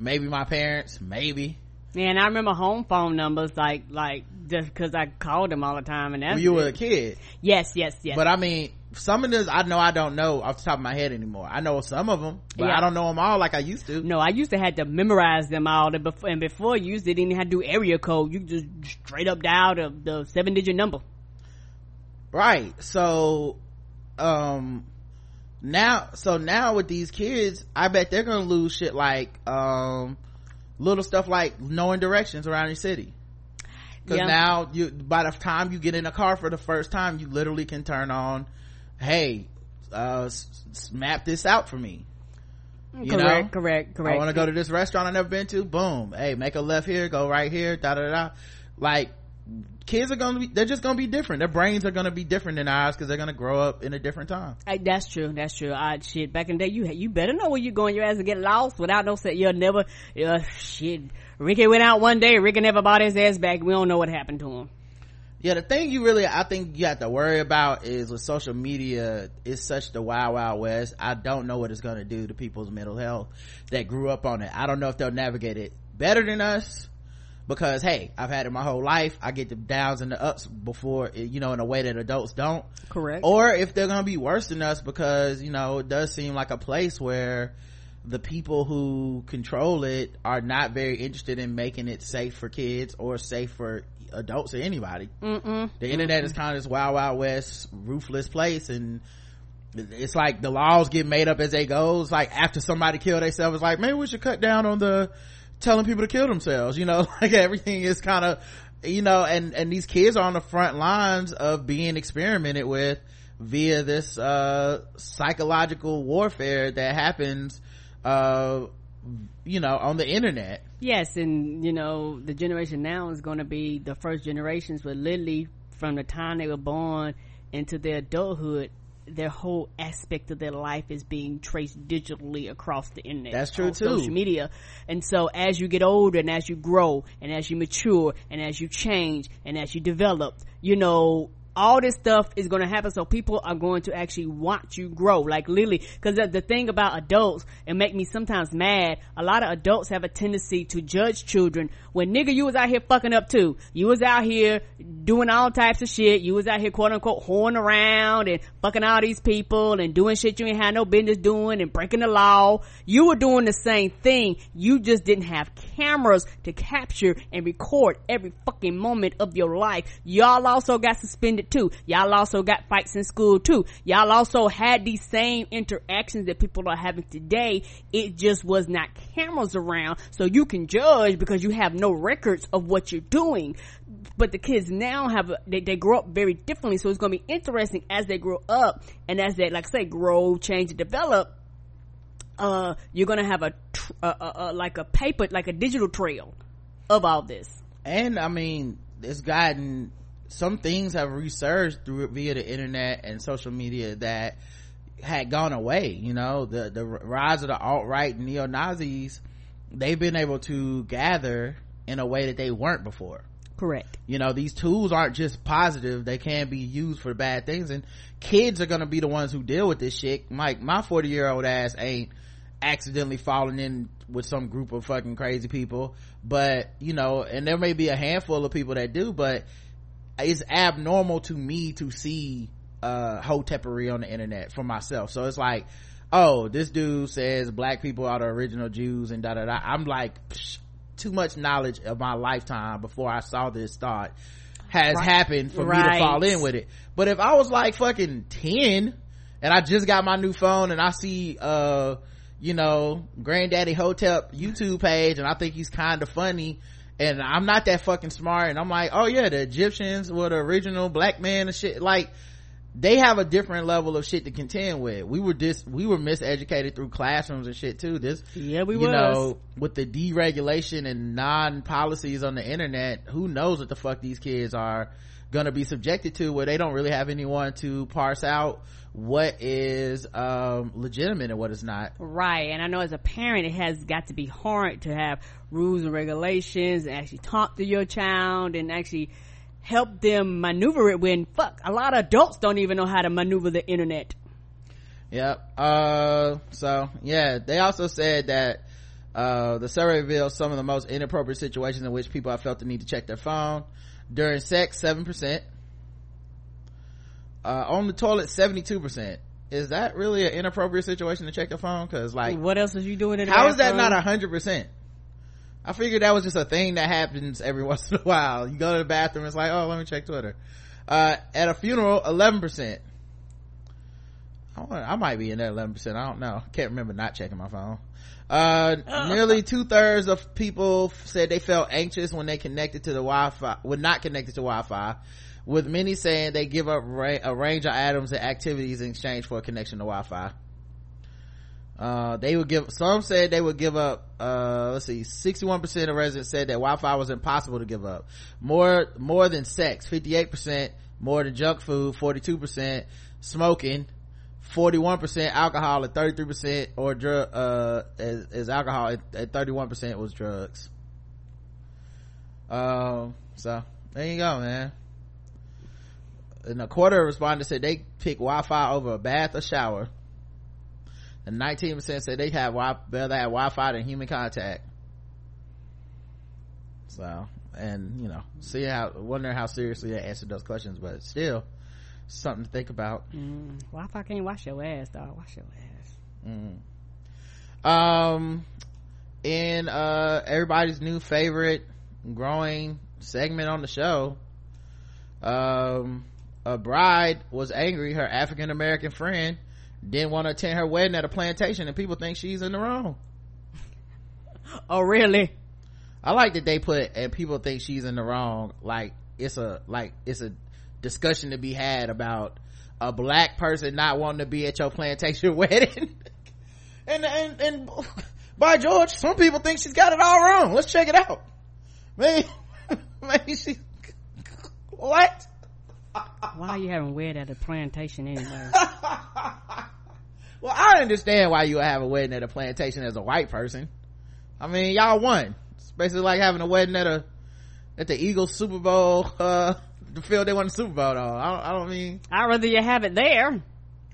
maybe my parents, maybe. Man, I remember home phone numbers like like just cause I called them all the time and that's when you were a kid. Yes, yes, yes. But I mean, some of this I know I don't know off the top of my head anymore. I know some of them, but Yeah. I don't know them all like I used to. no, I used to have to memorize them all. And before, and before you used didn't have to do area code. You just straight up dial the, the seven digit number. Right. So, um, now, so now with these kids, I bet they're gonna lose shit like, um, little stuff like knowing directions around your city. Cause Yeah. now you, by the time you get in a car for the first time, you literally can turn on, hey, uh, s- map this out for me. You correct, know? correct, correct. I want to go to this restaurant I've never been to. Boom. Hey, make a left here, go right here, da da da. Like, kids are gonna be, they're just gonna be different. Their brains are gonna be different than ours because they're gonna grow up in a different time. Hey, that's true. That's true. I shit. Back in the day, you you better know where you're going. Your ass will get lost without no set. You'll never. Uh, shit. Ricky went out one day. Ricky never bought his ass back. We don't know what happened to him. Yeah, the thing you really, I think you have to worry about is with social media, it's such the wild, wild west. I don't know what it's gonna do to people's mental health that grew up on it. I don't know if they'll navigate it better than us because hey, I've had it my whole life. I get the downs and the ups before, you know, in a way that adults don't. Correct. or if they're gonna be worse than us because you know it does seem like a place where the people who control it are not very interested in making it safe for kids or safe for adults or anybody. Mm-mm. the internet is kind of this wild wild west ruthless place and it's like the laws get made up as they go. It's like after somebody killed themselves it's like maybe we should cut down on the telling people to kill themselves you know? Like everything is kind of you know and and these kids are on the front lines of being experimented with via this uh psychological warfare that happens uh you know on the internet Yes, and you know the generation now is going to be the first generations where literally from the time they were born into their adulthood, their whole aspect of their life is being traced digitally across the internet. That's true, too. Social media, and so as you get older and as you grow and as you mature and as you change and as you develop, you know all this stuff is going to happen so people are going to actually watch you grow. Like lily because the, the thing about adults and make me sometimes mad. A lot of adults have a tendency to judge children when nigga you was out here fucking up too. You was out here doing all types of shit. You was out here quote unquote whoring around and fucking all these people and doing shit you ain't had no business doing and breaking the law. You were doing the same thing. You just didn't have cameras to capture and record every fucking moment of your life. Y'all also got suspended too. Y'all also got fights in school too. Y'all also had these same interactions that people are having today. It just was not cameras around, so you can judge because you have no records of what you're doing. But the kids now have, they, they grow up very differently, so it's going to be interesting as they grow up and as they, like I say, grow, change, develop uh, you're gonna have a, tr- uh, uh, like a paper, like a digital trail of all this. And I mean, it's gotten, some things have resurged through via the internet and social media that had gone away, you know, the, the rise of the alt-right neo-Nazis, they've been able to gather in a way that they weren't before. Correct. You know, these tools aren't just positive, they can be used for bad things and kids are gonna be the ones who deal with this shit. Mike, my 40 year old ass ain't accidentally falling in with some group of fucking crazy people but you know and there may be a handful of people that do but it's abnormal to me to see uh hotepery on the internet for myself. So it's like oh this dude says black people are the original jews and da da da. I'm like psh, too much knowledge of my lifetime before i saw this thought has Right. happened for me to fall in with it. But if i was like fucking 10 and i just got my new phone and i see uh you know granddaddy hotep youtube page and i think he's kind of funny and i'm not that fucking smart. And i'm like oh yeah the egyptians were the original black man and shit. Like they have a different level of shit to contend with. We were dis we were miseducated through classrooms and shit too. This Yeah, we were you was. know with the deregulation and non-policies on the internet who knows what the fuck these kids are gonna be subjected to where they don't really have anyone to parse out what is um legitimate and what is not Right. And I know as a parent, it has got to be hard to have rules and regulations and actually talk to your child and actually help them maneuver it when fuck, a lot of adults don't even know how to maneuver the internet. Yep. Uh, so yeah, they also said that, uh, the survey reveals some of the most inappropriate situations in which people have felt the need to check their phone. During sex, 7%. Uh, on the toilet, 72%. Is that really an inappropriate situation to check their phone? Cause like, what else is you doing in how is that not a hundred percent? I figured that was just a thing that happens every once in a while. You go to the bathroom, it's like, oh, let me check Twitter. Uh, at a funeral, 11%. I, wonder- I might be in that 11%. I don't know. Can't remember not checking my phone. Uh, nearly two thirds of people said they felt anxious when they connected to the Wi-Fi, when not connected to Wi-Fi, with many saying they give up ra- a range of items and activities in exchange for a connection to Wi-Fi. Uh, they would give, some said they would give up, uh, let's see, 61% of residents said that Wi-Fi was impossible to give up. More, more than sex, 58%, more than junk food, 42%, smoking, 41% alcohol at 33% or drug, uh, as, alcohol at, at 31% was drugs. Um, so there you go, man. And a quarter of respondents said they pick Wi-Fi over a bath or shower. And 19% said they have Wi- rather have Wi-Fi than human contact. So, and you know, see how, wonder how seriously they answered those questions, but still, something to think about. Mm, Wi-Fi can't wash your ass, dog. Wash your ass. um in uh everybody's new favorite growing segment on the show um a bride was angry her african american friend didn't want to attend her wedding at a plantation and people think she's in the wrong Oh, really? i like that they put and people think she's in the wrong like it's a like it's a discussion to be had about a black person not wanting to be at your plantation wedding. And and and by george some people think she's got it all wrong. Let's check it out. Maybe maybe she what? Why are you having weird at a plantation anyway? well i understand why you have a wedding at a plantation as a white person. I mean y'all won. It's basically like having a wedding at a at the eagles super bowl uh the field they won the super bowl though i don't, I don't mean I'd rather you have it there.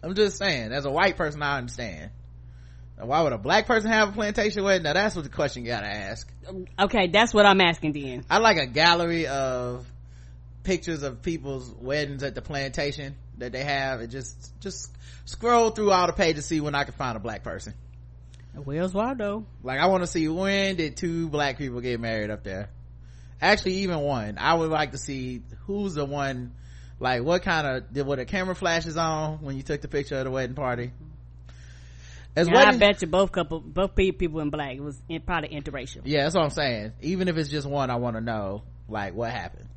i'm just saying as a white person i understand Now, why would a black person have a plantation wedding now that's what the question you gotta ask Okay, that's what I'm asking then. i like a gallery of pictures of people's weddings at the plantation that they have and just just scroll through all the pages to see when i can find a black person Where's Waldo? Like I want to see when did two black people get married up there. Actually, even one. I would like to see who's the one like what kind of did what the camera flashes on when you took the picture of the wedding party as yeah, I bet you both couple, both people in black. It was in, probably interracial. Yeah, that's what I'm saying. Even if it's just one, I want to know like what happened.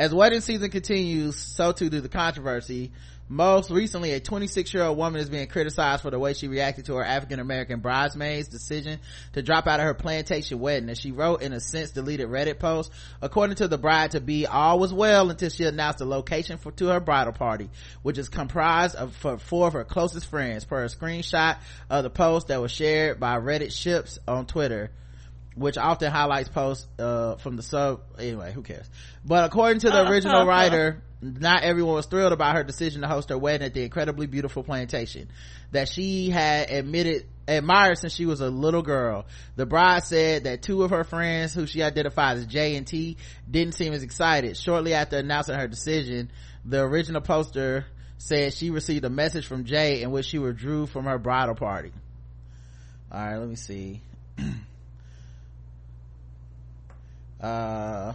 As wedding season continues, so too do the controversy most recently, a 26 year old woman is being criticized for the way she reacted to her African American bridesmaid's decision to drop out of her plantation wedding. As she wrote in a since deleted Reddit post, according to the bride to be, all was well until she announced the location for to her bridal party, which is comprised of for, four of her closest friends. Per a screenshot of the post that was shared by Reddit ships on Twitter which often highlights posts uh, from the sub anyway who cares but according to the original writer not everyone was thrilled about her decision to host her wedding at the incredibly beautiful plantation that she had admitted admired since she was a little girl. The bride said that two of her friends who she identified as J and T didn't seem as excited. Shortly after announcing her decision, the original poster said she received a message from Jay in which she withdrew from her bridal party. All right, let me see. uh,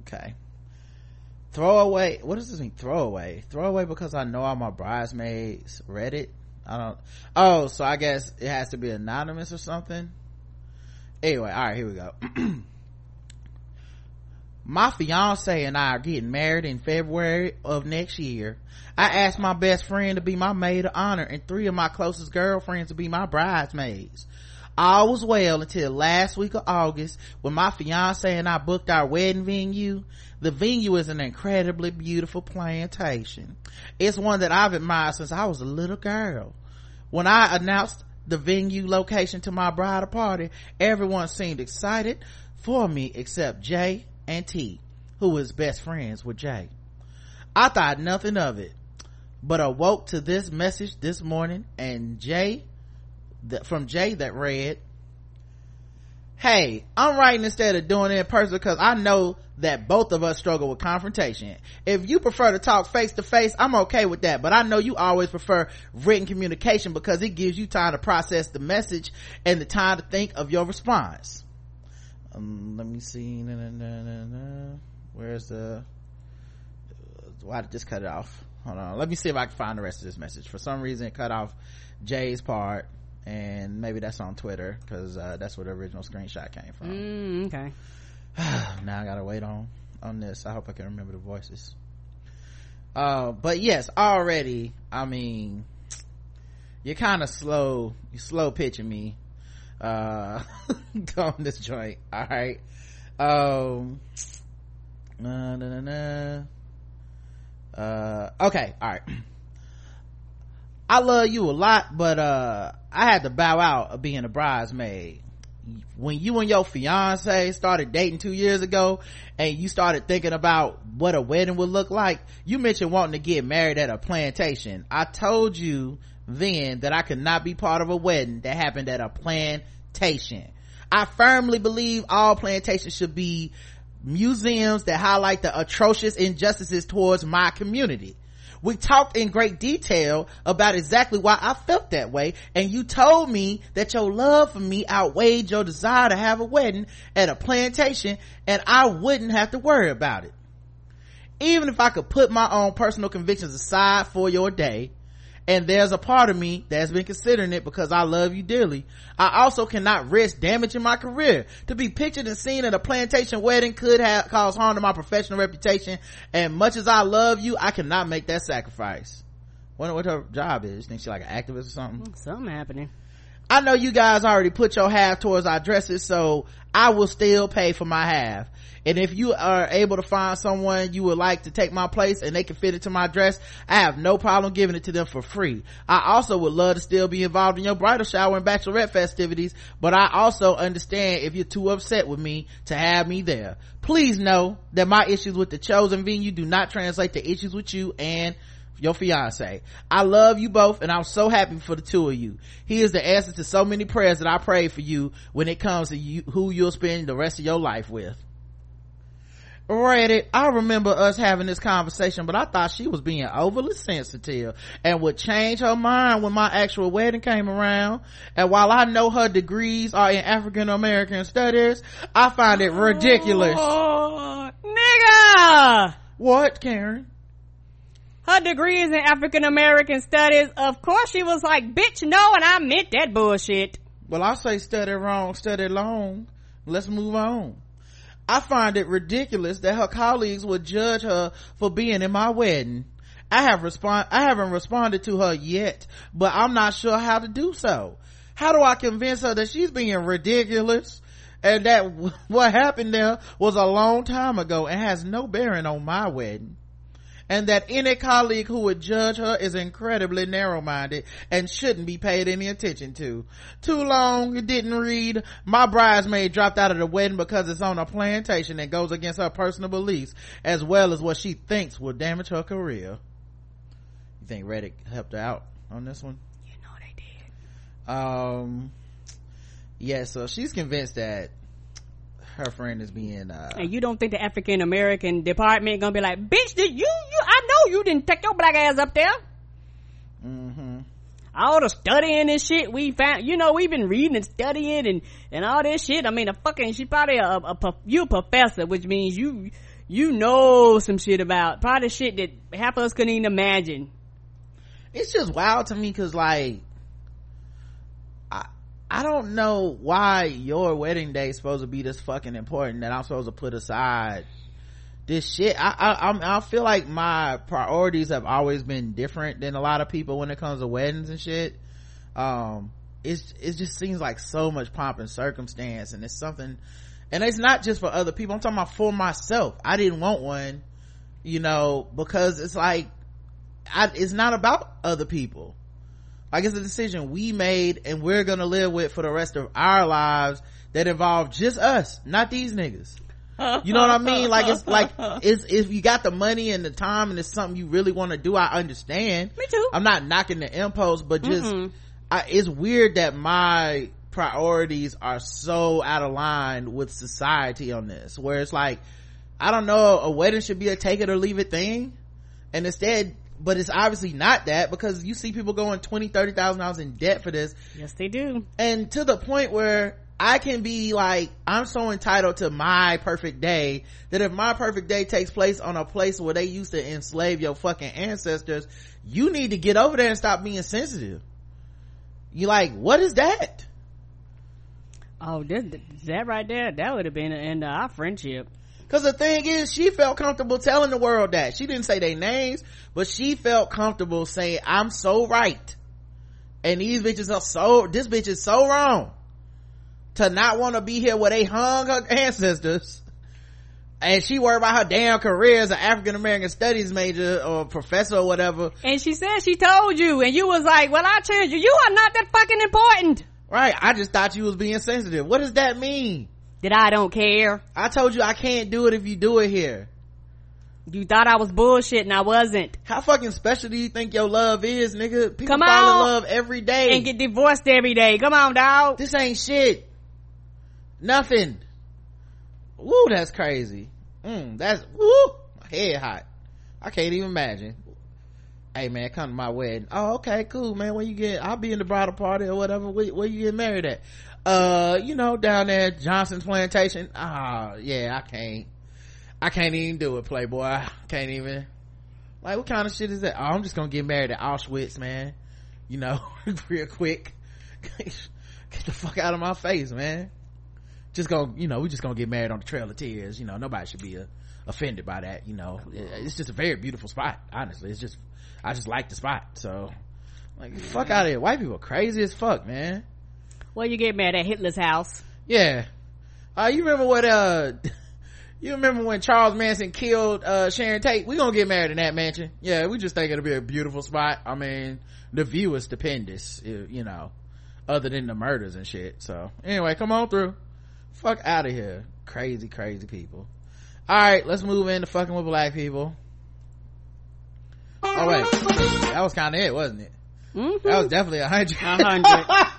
okay. Throw away what does this mean throw away throw away because i know all my bridesmaids read it i don't oh so i guess it has to be anonymous or something? Anyway all right here we go. My fiance and i are getting married in february of next year. I asked my best friend to be my maid of honor and three of my closest girlfriends to be my bridesmaids all was well until last week of August when my fiance and I booked our wedding venue. The venue is an incredibly beautiful plantation. It's one that I've admired since I was a little girl. When I announced the venue location to my bridal party, everyone seemed excited for me except Jay and T, who was best friends with Jay. I thought nothing of it, but awoke to this message this morning and Jay that, from Jay that read, Hey, I'm writing instead of doing it in person because I know that both of us struggle with confrontation. If you prefer to talk face to face, I'm okay with that, but I know you always prefer written communication because it gives you time to process the message and the time to think of your response. Um, let me see. Na, na, na, Where's the, why did this cut it off? Hold on. Let me see if I can find the rest of this message. For some reason it cut off Jay's part and maybe that's on twitter because uh, that's where the original screenshot came from. Mm, okay. Now i gotta wait on on this. I hope i can remember the voices. Uh, but yes already i mean you're kind of slow you slow pitching me uh on this joint all right um uh, nah, nah, nah. uh okay all right I love you a lot, but uh, I had to bow out of being a bridesmaid. When you and your fiance started dating two years ago and you started thinking about what a wedding would look like, you mentioned wanting to get married at a plantation. I told you then that I could not be part of a wedding that happened at a plantation. I firmly believe all plantations should be museums that highlight the atrocious injustices towards my community we talked in great detail about exactly why I felt that way. And you told me that your love for me outweighed your desire to have a wedding at a plantation and I wouldn't have to worry about it. Even if I could put my own personal convictions aside for your day, and there's a part of me that's been considering it because I love you dearly. I also cannot risk damaging my career. To be pictured and seen at a plantation wedding could have caused harm to my professional reputation, and much as I love you, I cannot make that sacrifice. Wonder what her job is. Think she's like an activist or something? Something happening. I know you guys already put your half towards our dresses, so I will still pay for my half. And if you are able to find someone you would like to take my place and they can fit into my dress i have no problem giving it to them for free. I also would love to still be involved in your bridal shower and bachelorette festivities but i also understand if you're too upset with me to have me there. Please know that my issues with the chosen venue do not translate to issues with you and your fiance. I love you both and I'm so happy for the two of you. He is the answer to so many prayers that I pray for you when it comes to you, who you'll spend the rest of your life with. Reddit, I remember us having this conversation, but I thought she was being overly sensitive and would change her mind when my actual wedding came around. And while I know her degrees are in African American studies, I find it ridiculous. Oh, nigga! What, Karen? Her degree is in African American studies. Of course she was like, bitch, no, and I meant that bullshit. Well, I say study wrong, study long. Let's move on. I find it ridiculous that her colleagues would judge her for being in my wedding. I have respond, I haven't responded to her yet, but I'm not sure how to do so. How do I convince her that she's being ridiculous and that what happened there was a long time ago and has no bearing on my wedding? And that any colleague who would judge her is incredibly narrow-minded and shouldn't be paid any attention to. Too long, it didn't read, my bridesmaid dropped out of the wedding because it's on a plantation that goes against her personal beliefs, as well as what she thinks will damage her career. You think Reddit helped her out on this one? You know they did. Um, yeah, so she's convinced that her friend is being uh and you don't think the african american department gonna be like bitch did you you i know you didn't take your black ass up there. Mm-hmm. all the studying and shit we found you know we've been reading and studying and and all this shit. I mean a fucking she probably a, a, a you a professor which means you you know some shit about probably shit that half of us couldn't even imagine. It's just wild to me because like I don't know why your wedding day is supposed to be this fucking important that I'm supposed to put aside this shit. I, I, I feel like my priorities have always been different than a lot of people when it comes to weddings and shit. Um, it's, it just seems like so much pomp and circumstance and it's something, and it's not just for other people. I'm talking about for myself. I didn't want one, you know, because it's like, I, it's not about other people like it's a decision we made and we're gonna live with for the rest of our lives that involve just us, not these niggas. You know what I mean? Like it's like it's if you got the money and the time and it's something you really want to do, I understand. Me too. I'm not knocking the impulse, but just mm-hmm. I, it's weird that my priorities are so out of line with society on this. Where it's like, I don't know, a wedding should be a take it or leave it thing, and instead but it's obviously not that because you see people going twenty, thirty thousand dollars in debt for this. Yes, they do. And to the point where I can be like, I'm so entitled to my perfect day that if my perfect day takes place on a place where they used to enslave your fucking ancestors, you need to get over there and stop being sensitive. You like, what is that? Oh, that, that right there, that would have been the end of our friendship. Cause the thing is, she felt comfortable telling the world that. She didn't say their names, but she felt comfortable saying, I'm so right. And these bitches are so, this bitch is so wrong to not want to be here where they hung her ancestors. And she worried about her damn career as an African American studies major or professor or whatever. And she said she told you and you was like, well, I changed you. You are not that fucking important. Right. I just thought you was being sensitive. What does that mean? That I don't care. I told you I can't do it if you do it here. You thought I was bullshit and I wasn't. How fucking special do you think your love is, nigga? People Come fall in love every day. And get divorced every day. Come on, dog. This ain't shit. Nothing. Woo, that's crazy. Mm, that's, woo, my head hot. I can't even imagine. Hey man, come to my wedding. Oh, okay, cool, man. Where you get, I'll be in the bridal party or whatever. Where, where you get married at? Uh you know down there johnson's plantation. Ah oh, yeah i can't. I can't even do it playboy. I can't even. Like what kind of shit is that? Oh i'm just gonna get married at auschwitz man. You know real quick. Get the fuck out of my face man. Just gonna you know we just gonna get married on the trail of tears. You know nobody should be uh, offended by that you know. It's just a very beautiful spot honestly. It's just i just like the spot so. Like fuck out of here. White people crazy as fuck man well, you get mad at Hitler's house. Yeah. Uh, you remember what, uh, you remember when Charles Manson killed, uh, Sharon Tate? We gonna get married in that mansion. Yeah, we just think it'll be a beautiful spot. I mean, the view is stupendous, you know, other than the murders and shit. So, anyway, come on through. Fuck out of here. Crazy, crazy people. Alright, let's move into fucking with black people. Oh wait, that was kind of it, wasn't it? Mm-hmm. That was definitely a hundred. A hundred.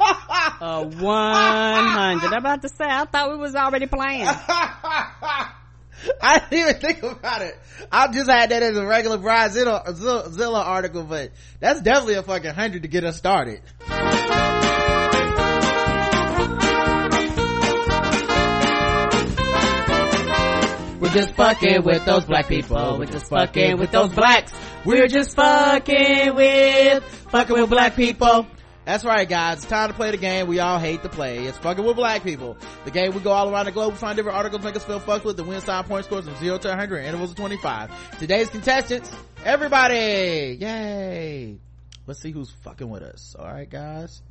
a one hundred. I'm about to say, I thought we was already playing. I didn't even think about it. I just had that as a regular Bridezilla Zilla article, but that's definitely a fucking hundred to get us started. We're just fucking with those black people. We're just fucking with those blacks. We're just fucking with, fucking with black people. That's right, guys. It's time to play the game we all hate to play. It's fucking with black people. The game we go all around the globe, we find different articles, make us feel fucked with, the win side point scores from 0 to 100, intervals of 25. Today's contestants, everybody! Yay! Let's see who's fucking with us. Alright, guys.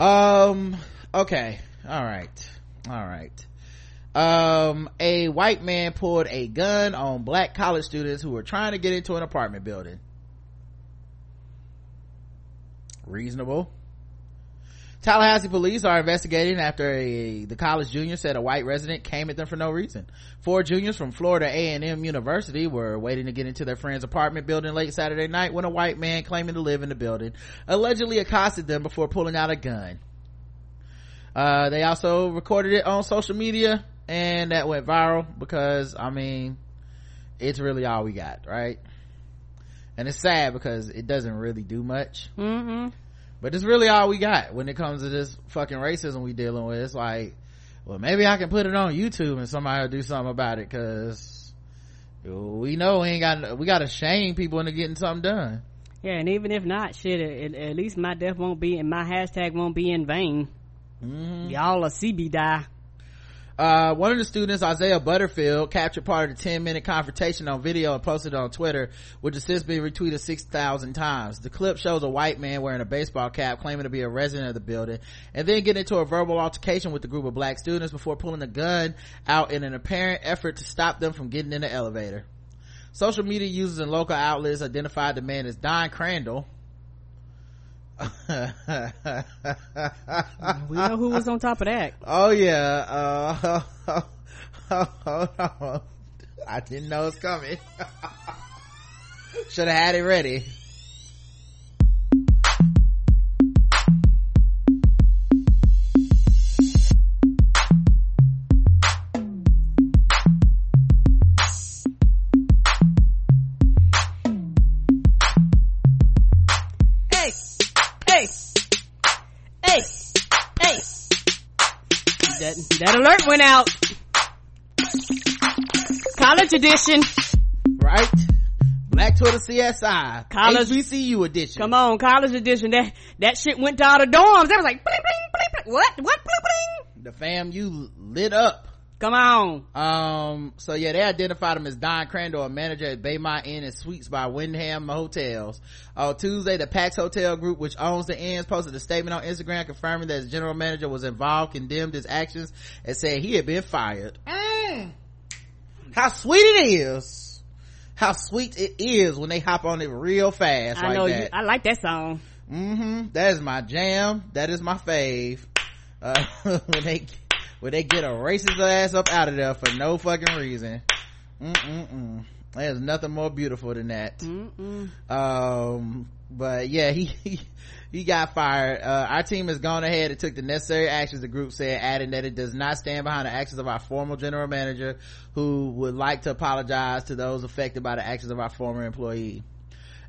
Um, okay. Alright. Alright. Um, a white man pulled a gun on black college students who were trying to get into an apartment building reasonable Tallahassee police are investigating after a, the college junior said a white resident came at them for no reason. Four juniors from Florida A&M University were waiting to get into their friend's apartment building late Saturday night when a white man claiming to live in the building allegedly accosted them before pulling out a gun. Uh, they also recorded it on social media and that went viral because, I mean, it's really all we got, right? And it's sad because it doesn't really do much. Mm-hmm but it's really all we got when it comes to this fucking racism we dealing with. It's like well maybe i can put it on youtube and somebody will do something about it because we know we ain't got we got to shame people into getting something done. Yeah and even if not shit at, at least my death won't be and my hashtag won't be in vain. Mm-hmm. y'all a cb die uh, one of the students, Isaiah Butterfield, captured part of the 10 minute confrontation on video and posted it on Twitter, which has since been retweeted 6,000 times. The clip shows a white man wearing a baseball cap claiming to be a resident of the building and then getting into a verbal altercation with a group of black students before pulling a gun out in an apparent effort to stop them from getting in the elevator. Social media users and local outlets identified the man as Don Crandall, we know who was on top of that. Oh yeah. Uh. I didn't know it was coming. Should have had it ready. That alert went out. College edition. Right. Black twitter csi college HBCU edition. Come on college edition. That that shit went to all the dorms. That was like bling, bling, bling, what? What bling, bling. the fam you lit up Come on. Um, so yeah, they identified him as Don Crandall, a manager at Baymont Inn and Suites by Wyndham Hotels. On Tuesday, the Pax Hotel Group, which owns the inns, posted a statement on Instagram confirming that his general manager was involved, condemned his actions, and said he had been fired. Mm. How sweet it is. How sweet it is when they hop on it real fast I like know, that. You, I like that song. Mm-hmm. That is my jam. That is my fave. Uh, when they where they get a racist ass up out of there for no fucking reason. Mm-mm-mm. There's nothing more beautiful than that. Mm-mm. Um, but yeah, he, he, he got fired. Uh, our team has gone ahead and took the necessary actions, the group said, adding that it does not stand behind the actions of our former general manager who would like to apologize to those affected by the actions of our former employee.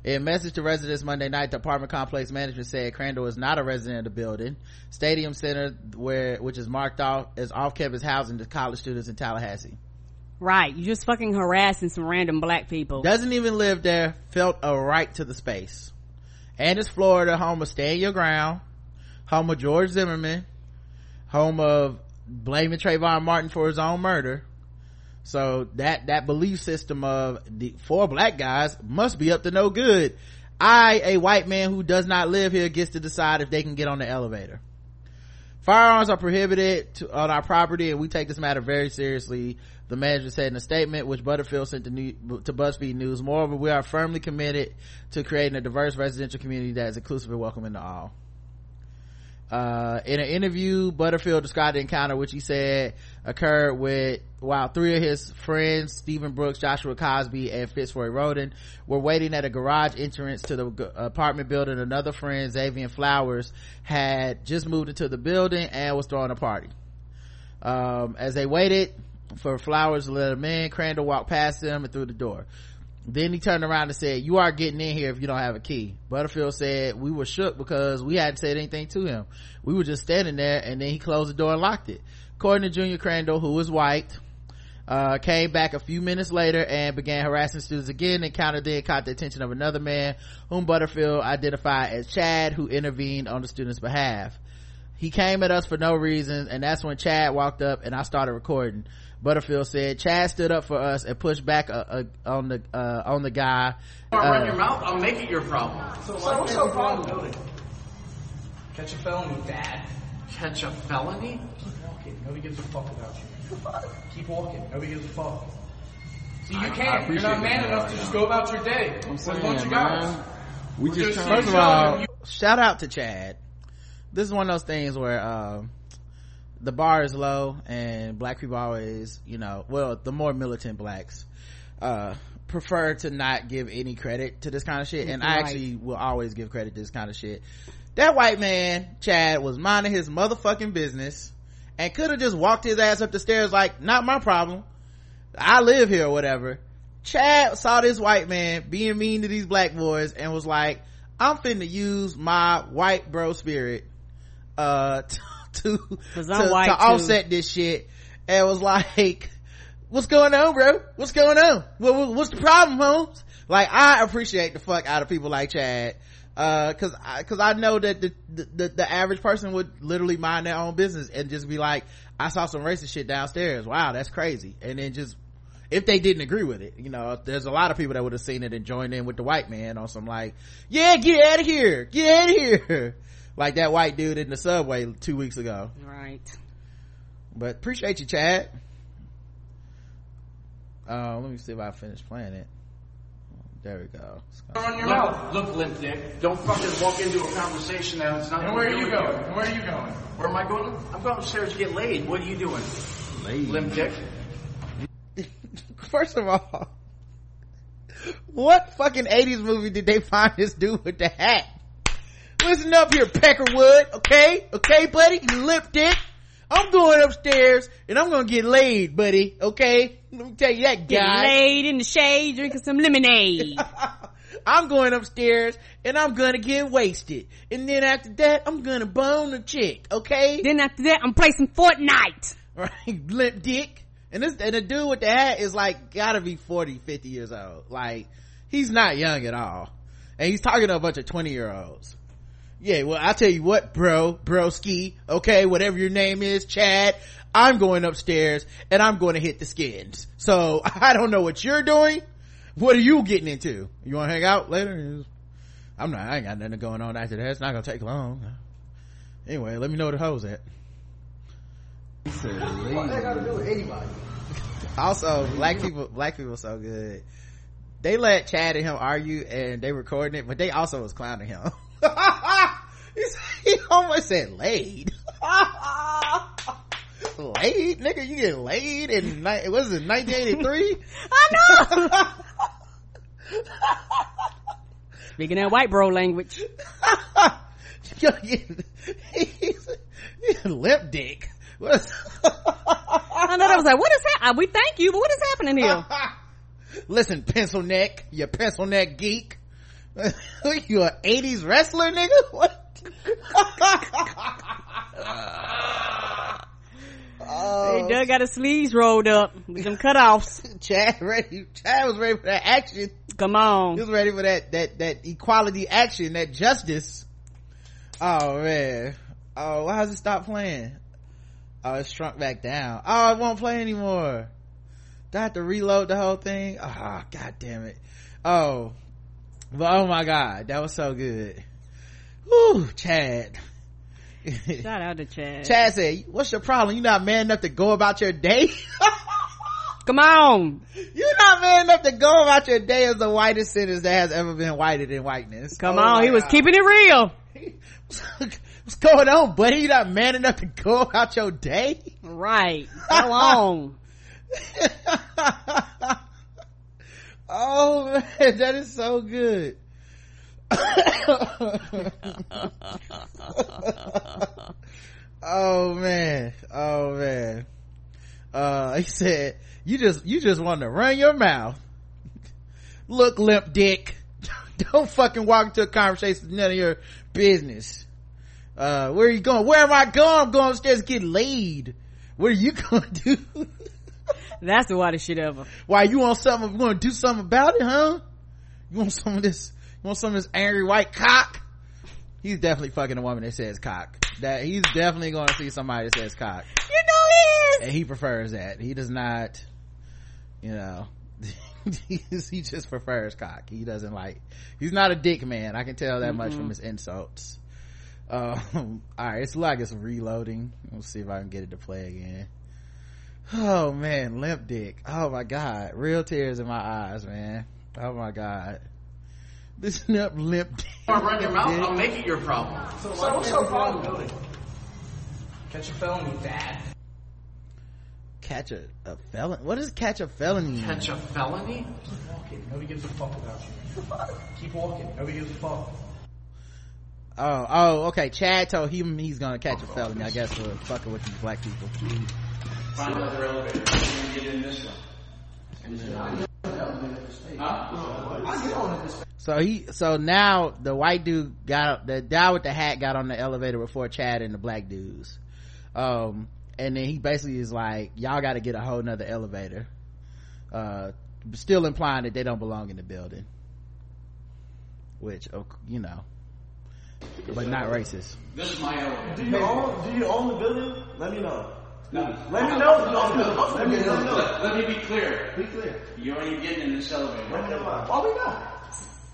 In a message to residents Monday night, the apartment complex management said Crandall is not a resident of the building. Stadium Center, where which is marked off as off-campus housing to college students in Tallahassee. Right, you just fucking harassing some random black people. Doesn't even live there. Felt a right to the space. And it's Florida, home of Stand Your Ground, home of George Zimmerman, home of blaming Trayvon Martin for his own murder so that that belief system of the four black guys must be up to no good. I a white man who does not live here gets to decide if they can get on the elevator. Firearms are prohibited to, on our property and we take this matter very seriously. The manager said in a statement which butterfield sent to, new, to buzzfeed news moreover we are firmly committed to creating a diverse residential community that is inclusive and welcoming to all. Uh, in an interview butterfield described the encounter which he said occurred with while three of his friends stephen brooks joshua cosby and fitzroy roden were waiting at a garage entrance to the apartment building another friend xavier flowers had just moved into the building and was throwing a party um, as they waited for flowers to let him in crandall walked past them and through the door then he turned around and said, you are getting in here if you don't have a key. Butterfield said, we were shook because we hadn't said anything to him. We were just standing there and then he closed the door and locked it. According to Junior Crandall, who was white, uh, came back a few minutes later and began harassing students again. Encounter then caught the attention of another man whom Butterfield identified as Chad who intervened on the student's behalf. He came at us for no reason and that's when Chad walked up and I started recording. Butterfield said Chad stood up for us and pushed back uh, uh, on the uh, on the guy. run Uh, your mouth, I'll make it your problem. So, so what's your problem? Catch a felony, Dad. Catch a felony? Keep walking. Nobody gives a fuck about you. Keep walking. Nobody gives a fuck. See, you can't. You're not man enough to just go about your day. I'm saying, a bunch of man. guys. We We're just just trying First to of all, shout out to Chad. This is one of those things where um, the bar is low, and black people always, you know, well, the more militant blacks uh, prefer to not give any credit to this kind of shit, and I Right. actually will always give credit to this kind of shit. That white man, Chad, was minding his motherfucking business and could have just walked his ass up the stairs like, not my problem. I live here or whatever. Chad saw this white man being mean to these black boys and was like, I'm finna use my white bro spirit, uh, to, to, to, white to too. offset this shit. And was like, what's going on, bro? What's going on? What, what- what's the problem, Holmes? Like, I appreciate the fuck out of people like Chad. Uh, cause I, cause I know that the, the, the average person would literally mind their own business and just be like, I saw some racist shit downstairs. Wow, that's crazy. And then just, if they didn't agree with it, you know, there's a lot of people that would have seen it and joined in with the white man on some like, yeah, get out of here, get out of here. Like that white dude in the subway two weeks ago. Right. But appreciate you, Chad. Uh, let me see if I finish playing it. There we go. Run your mouth. Look, look, limp dick. Don't fucking walk into a conversation that it's not. And where are you do going? And where are you going? Where am I going? I'm going upstairs to get laid. What are you doing? Laid. Limp dick. First of all, what fucking 80s movie did they find this dude with the hat? Listen up here, Peckerwood, okay? Okay, buddy? You lip dick. I'm going upstairs and I'm gonna get laid, buddy, okay? Let me tell you that Getting guy. laid in the shade, drinking some lemonade. I'm going upstairs and I'm gonna get wasted. And then after that, I'm gonna bone a chick, okay? then after that, I'm playing some Fortnite. right limp dick and this and the dude with the hat is like gotta be 40 50 years old like he's not young at all and he's talking to a bunch of 20 year olds yeah well i'll tell you what bro broski okay whatever your name is chad i'm going upstairs and i'm going to hit the skins. So i don't know what you're doing. What are you getting into? You want to hang out later? I'm not i ain't got nothing going on after that. It's not gonna take long. Anyway let me know where the hoes at. Also black people black people so good. They let chad and him argue and they recording it but they also was clowning him. He almost said laid laid nigga you get laid in ni- what is it 1983 I know. Speaking that white bro language. he's, he's lip dick What is- I know that was like, what is that? We thank you, but what is happening here? Listen, pencil neck, you pencil neck geek. you an 80s wrestler, nigga? What? Oh, He Doug got his sleeves rolled up with them cutoffs. Chad ready. Chad was ready for that action. Come on. He was ready for that, that, that equality action, that justice. Oh man. Oh, why does it stop playing? Oh, it shrunk back down. Oh, it won't play anymore. Do I have to reload the whole thing? Oh, god damn it. Oh. But oh my god, that was so good. Whew, Chad. Shout out to Chad. Chad said, what's your problem? You not man enough to go about your day? Come on. You're not man enough to go about your day as the whitest sentence that has ever been whited in whiteness. Come Oh on. He was God. keeping it real. What's going on, buddy? You not man enough to go about your day? Right. Go on. oh man, that is so good. oh man, oh man. Uh, he said, you just, you just want to run your mouth. Look, limp dick. Don't fucking walk into a conversation. None of your business. Uh, where are you going? Where am I going? I'm going upstairs to get laid. What are you going to do? That's the wildest shit ever. Why you want something? You want to do something about it, huh? You want some of this? Want some of this angry white cock? He's definitely fucking a woman that says cock. That he's definitely going to see somebody that says cock, You know he is. and he prefers that. He does not, you know. he just prefers cock. He doesn't like. He's not a dick man. I can tell that much from his insults. Um, all right, it's like it's reloading. Let's see if I can get it to play again. Oh man, limp dick. Oh my god, real tears in my eyes, man. Oh my god, this limp limp dick. You want run your mouth? I'll make it your problem. So what's your problem? Catch a felony, dad. Catch a, a felon? What does catch a felony? mean? Catch a felony? Keep walking. Nobody gives a fuck about you. Keep walking. Nobody gives a fuck. Oh, oh, okay. Chad told him he's gonna catch a felony. I guess for fucking with these black people. Find another elevator. Get in this one. So he, so now the white dude got the guy with the hat got on the elevator before Chad and the black dudes. Um, and then he basically is like, y'all got to get a whole nother elevator. Uh, still implying that they don't belong in the building. Which, you know, but not racist. This is my elevator. Do you own? Do you own the building? Let me know. no. Let me know if you own the building. Let me know. Let, let me be clear. Be clear. You ain't getting in this elevator. Let me know why. Why we not?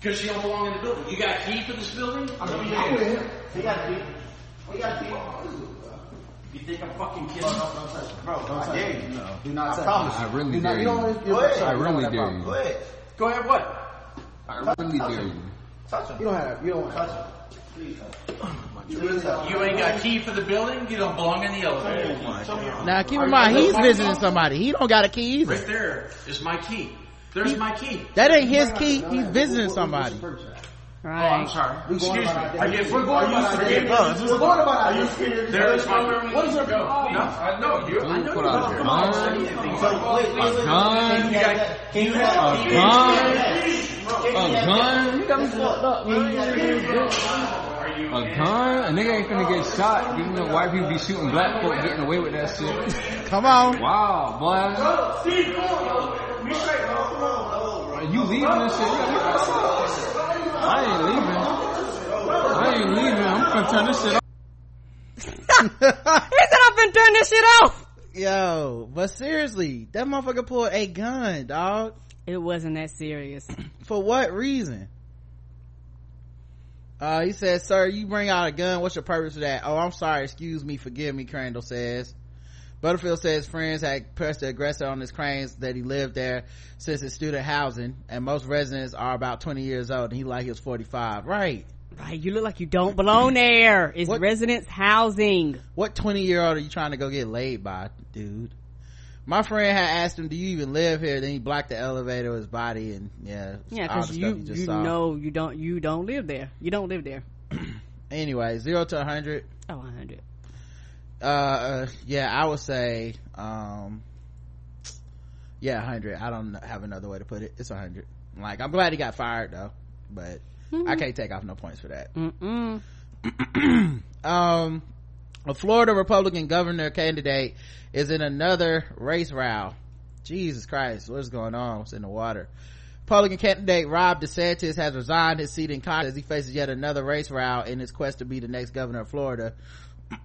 Because you don't belong in the building. You got a key for this building? I'm with him. He got to be. He got to be. You think I'm fucking kidding? Bro, don't touch me. No. Do not touch me. I really Do not- dare you don't you. to- Go ahead. I really don't dare you. Go ahead. Go ahead, what? I really dare you. Touch him. You don't have. You don't want to touch him. Please touch him. Oh, Please. You ain't got key for the building? You don't belong in the elevator. Now keep in mind, he's visiting somebody. He don't got a key either. Right there is my key. There's my key. That ain't his key. He's visiting somebody. Oh, I'm Right. sorry. Excuse me. about I guess We're going about are that. you We're going about that. There is my What is your problem? No, I know you. I know you. out a Come on, gun, say anything. So, wait, wait, wait. gun, Can you have- Can you have? a gun, a gun. You got me fucked up, man. A gun? A nigga ain't finna get shot. You know, white people be shooting black folk getting away with that shit. Come on. Wow, boy. Are you leaving this shit? I ain't leaving. I ain't leaving. I'm gonna turn this shit off. He said I've been turning this shit off. Yo, but seriously, that motherfucker pulled a gun, dog. It wasn't that serious. For what reason? Uh, he said, sir, you bring out a gun. What's your purpose for that? Oh, I'm sorry. Excuse me. Forgive me, Crandall says. Butterfield says friends had pressed the aggressor on his claims that he lived there since his student housing, and most residents are about 20 years old, and he like he was 45. Right. Right, you look like you don't belong there. It's What? residence housing. What 20 year old are you trying to go get laid by, dude? My friend had asked him, do you even live here? Then he blocked the elevator with his body and yeah. Yeah, because the you you know you don't you don't live there. You don't live there. Anyway, zero to 100. Oh, 100. uh, uh yeah i would say um yeah 100 i don't have another way to put it. It's 100 like i'm glad he got fired though but i can't take off no points for that. Um a florida republican governor candidate is in another race row. Jesus christ what's going on? What's in the water? Republican candidate Ron DeSantis has resigned his seat in Congress as he faces yet another race row in his quest to be the next governor of Florida.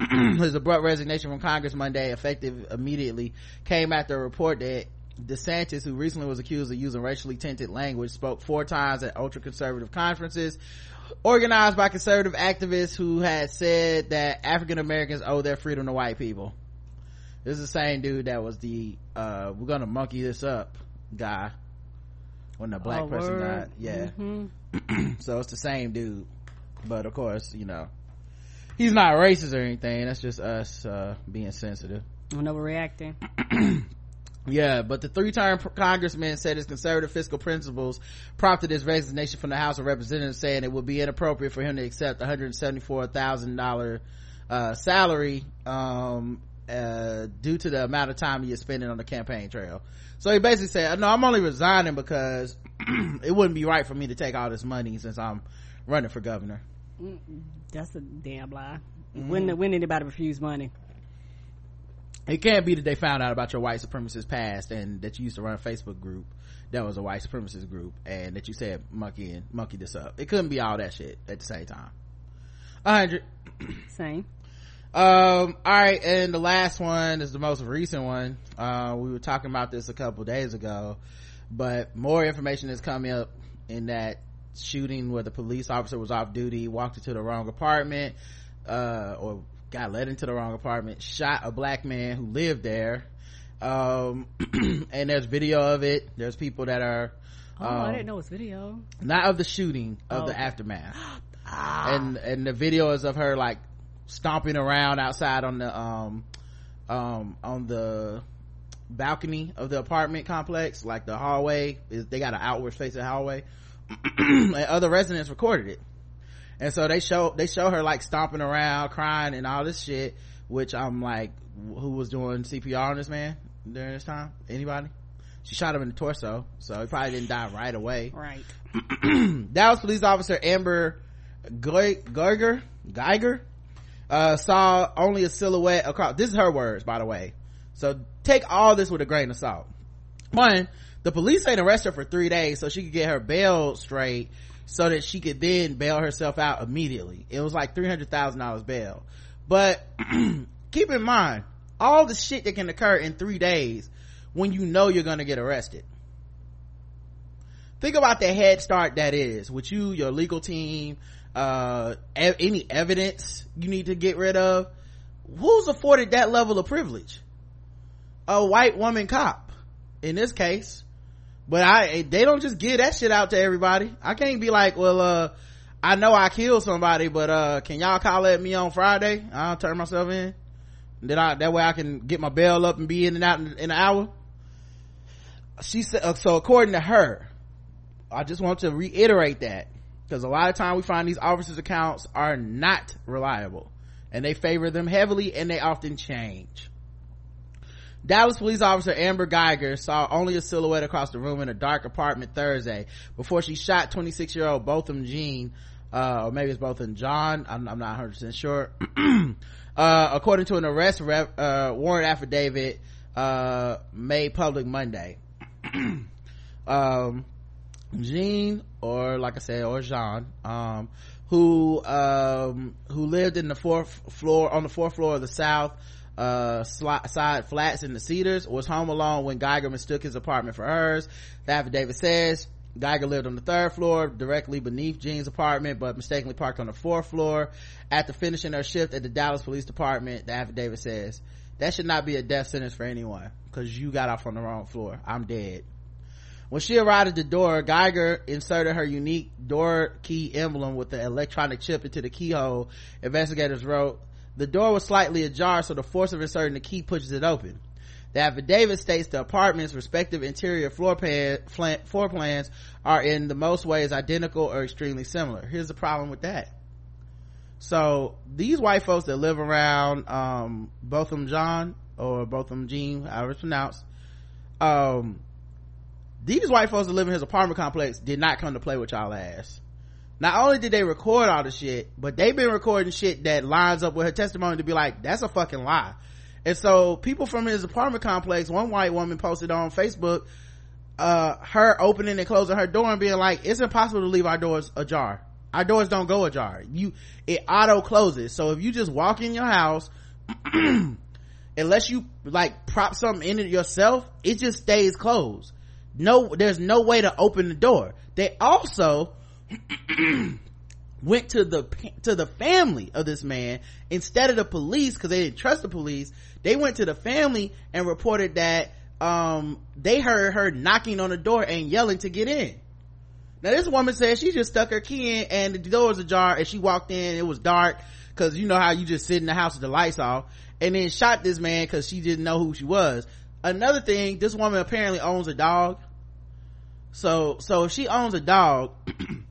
his abrupt resignation from Congress Monday, effective immediately, came after a report that DeSantis, who recently was accused of using racially tinted language, spoke four times at ultra-conservative conferences organized by conservative activists who had said that African Americans owe their freedom to white people. This is the same dude that was the, uh, we're gonna monkey this up guy when the black Oh, person word. died. Yeah. Mhm. so it's the same dude. But of course, you know, he's not racist or anything. That's just us, uh, being sensitive. I'm overreacting. Yeah, but the three-term pr- congressman said his conservative fiscal principles prompted his resignation from the House of Representatives, saying it would be inappropriate for him to accept $174,000 uh, salary um, uh, due to the amount of time he is spending on the campaign trail. So he basically said, "No, I'm only resigning because it wouldn't be right for me to take all this money since I'm running for governor." That's a damn lie. Mm-hmm. When when anybody refuse money? it can't be that they found out about your white supremacist past and that you used to run a facebook group that was a white supremacist group and that you said monkey and monkey this up it couldn't be all that shit at the same time 100 Same. um all right and the last one is the most recent one uh we were talking about this a couple days ago but more information is coming up in that shooting where the police officer was off duty walked into the wrong apartment uh or got led into the wrong apartment shot a black man who lived there um and there's video of it. There's people that are Oh, I um, didn't know it was video. not of the shooting of Oh, the aftermath and and the video is of her like stomping around outside on the um um on the balcony of the apartment complex like the hallway is they got an outward facing hallway and other residents recorded it and so they show they show her like stomping around crying and all this shit which i'm like who was doing cpr on this man during this time anybody she shot him in the torso so he probably didn't die right away Right. Dallas police officer Amber Guyger Guyger uh, saw only a silhouette across. This is her words, by the way. So take all this with a grain of salt. One, the police ain't arrested her for three days so she could get her bail straight so that she could then bail herself out immediately. It was like $300,000 bail. But keep in mind, all the shit that can occur in three days when you know you're gonna get arrested think about the head start that is with you your legal team uh e- any evidence you need to get rid of who's afforded that level of privilege a white woman cop in this case but i they don't just give that shit out to everybody. I can't be like well uh i know i killed somebody but uh can y'all call at me on friday? I'll turn myself in. Then i that way i can get my bail up and be in and out in, in an hour. She said uh, so according to her I just want to reiterate that because a lot of time we find these officers' accounts are not reliable and they favor them heavily and they often change. Dallas police officer Amber Guyger saw only a silhouette across the room in a dark apartment Thursday before she shot 26 year old Botham Jean, uh, or maybe it's Botham John. I'm, I'm not 100% sure. uh, according to an arrest rev, uh, warrant affidavit, uh, made public Monday. um, Jean, or like I said, or Jean, um, who, um, who lived in the fourth floor, on the fourth floor of the South, uh, side flats in the Cedars, was home alone when Guyger mistook his apartment for hers. The affidavit says, Guyger lived on the third floor, directly beneath Jean's apartment, but mistakenly parked on the fourth floor. After finishing her shift at the Dallas Police Department, the affidavit says, that should not be a death sentence for anyone, cause you got off on the wrong floor. I'm dead. When she arrived at the door, Guyger inserted her unique door key emblem with the electronic chip into the keyhole. Investigators wrote, the door was slightly ajar, so the force of inserting the key pushes it open. The affidavit states the apartment's respective interior floor, plan, flan, floor plans are in the most ways identical or extremely similar. Here's the problem with that. So these white folks that live around, um, Botham John or Botham Jean, however it's pronounced, um, these white folks that live in his apartment complex did not come to play with y'all ass. Not only did they record all the shit, but they've been recording shit that lines up with her testimony to be like, that's a fucking lie. And so people from his apartment complex, one white woman posted on Facebook, uh, her opening and closing her door and being like, it's impossible to leave our doors ajar. Our doors don't go ajar. You, it auto closes. So if you just walk in your house, unless you like prop something in it yourself, it just stays closed. No, there's no way to open the door. They also went to the to the family of this man instead of the police because they didn't trust the police. They went to the family and reported that um they heard her knocking on the door and yelling to get in. Now this woman said she just stuck her key in and the door was ajar and she walked in. It was dark because you know how you just sit in the house with the lights off and then shot this man because she didn't know who she was. Another thing, this woman apparently owns a dog. So, so if she owns a dog,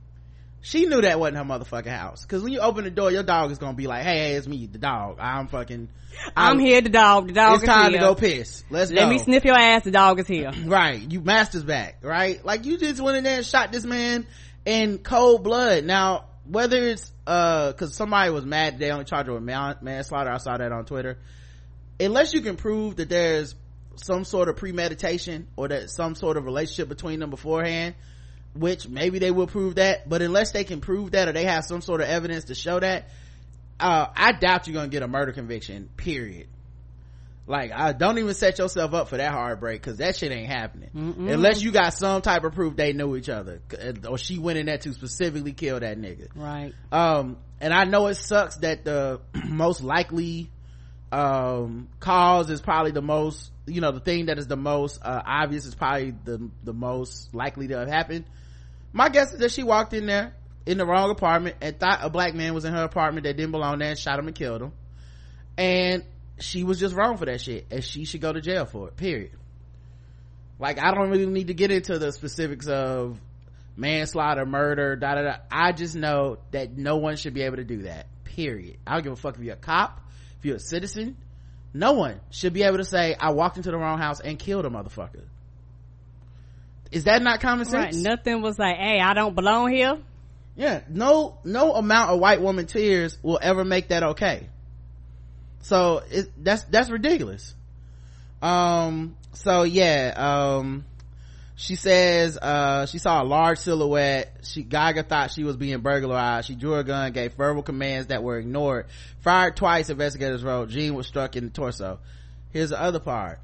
she knew that wasn't her motherfucking house. Cause when you open the door, your dog is gonna be like, hey, hey it's me, the dog. I'm fucking, I'm here, the dog. The dog It's is time here. to go piss. Let's go. Let go. me sniff your ass. The dog is here. right you master's back right like you just went in there and shot this man in cold blood now whether it's uh because somebody was mad they only charged her with manslaughter i saw that on twitter unless you can prove that there's some sort of premeditation or that some sort of relationship between them beforehand which maybe they will prove that but unless they can prove that or they have some sort of evidence to show that uh, i doubt you're gonna get a murder conviction period. Like i don't even set yourself up for that heartbreak because that shit ain't happening. Mm-mm. unless you got some type of proof they knew each other or she went in there to specifically kill that nigga. Right. Um and i know it sucks that the most likely um cause is probably the most you know the thing that is the most uh, obvious is probably the the most likely to have happened my guess is that she walked in there in the wrong apartment and thought a black man was in her apartment that didn't belong there and shot him and killed him. And she was just wrong for that shit and she should go to jail for it period. Like i don't really need to get into the specifics of manslaughter murder da da da. I just know that no one should be able to do that period. I don't give a fuck if you're a cop if you're a citizen. No one should be able to say i walked into the wrong house and killed a motherfucker is that not common right. sense? Nothing was like hey i don't belong here. Yeah. No no amount of white woman tears will ever make that okay. So it, that's that's ridiculous. Um so yeah um she says uh she saw a large silhouette. She guyger thought she was being burglarized. She drew a gun gave verbal commands that were ignored. Fired twice investigators wrote. Jean was struck in the torso. Here's the other part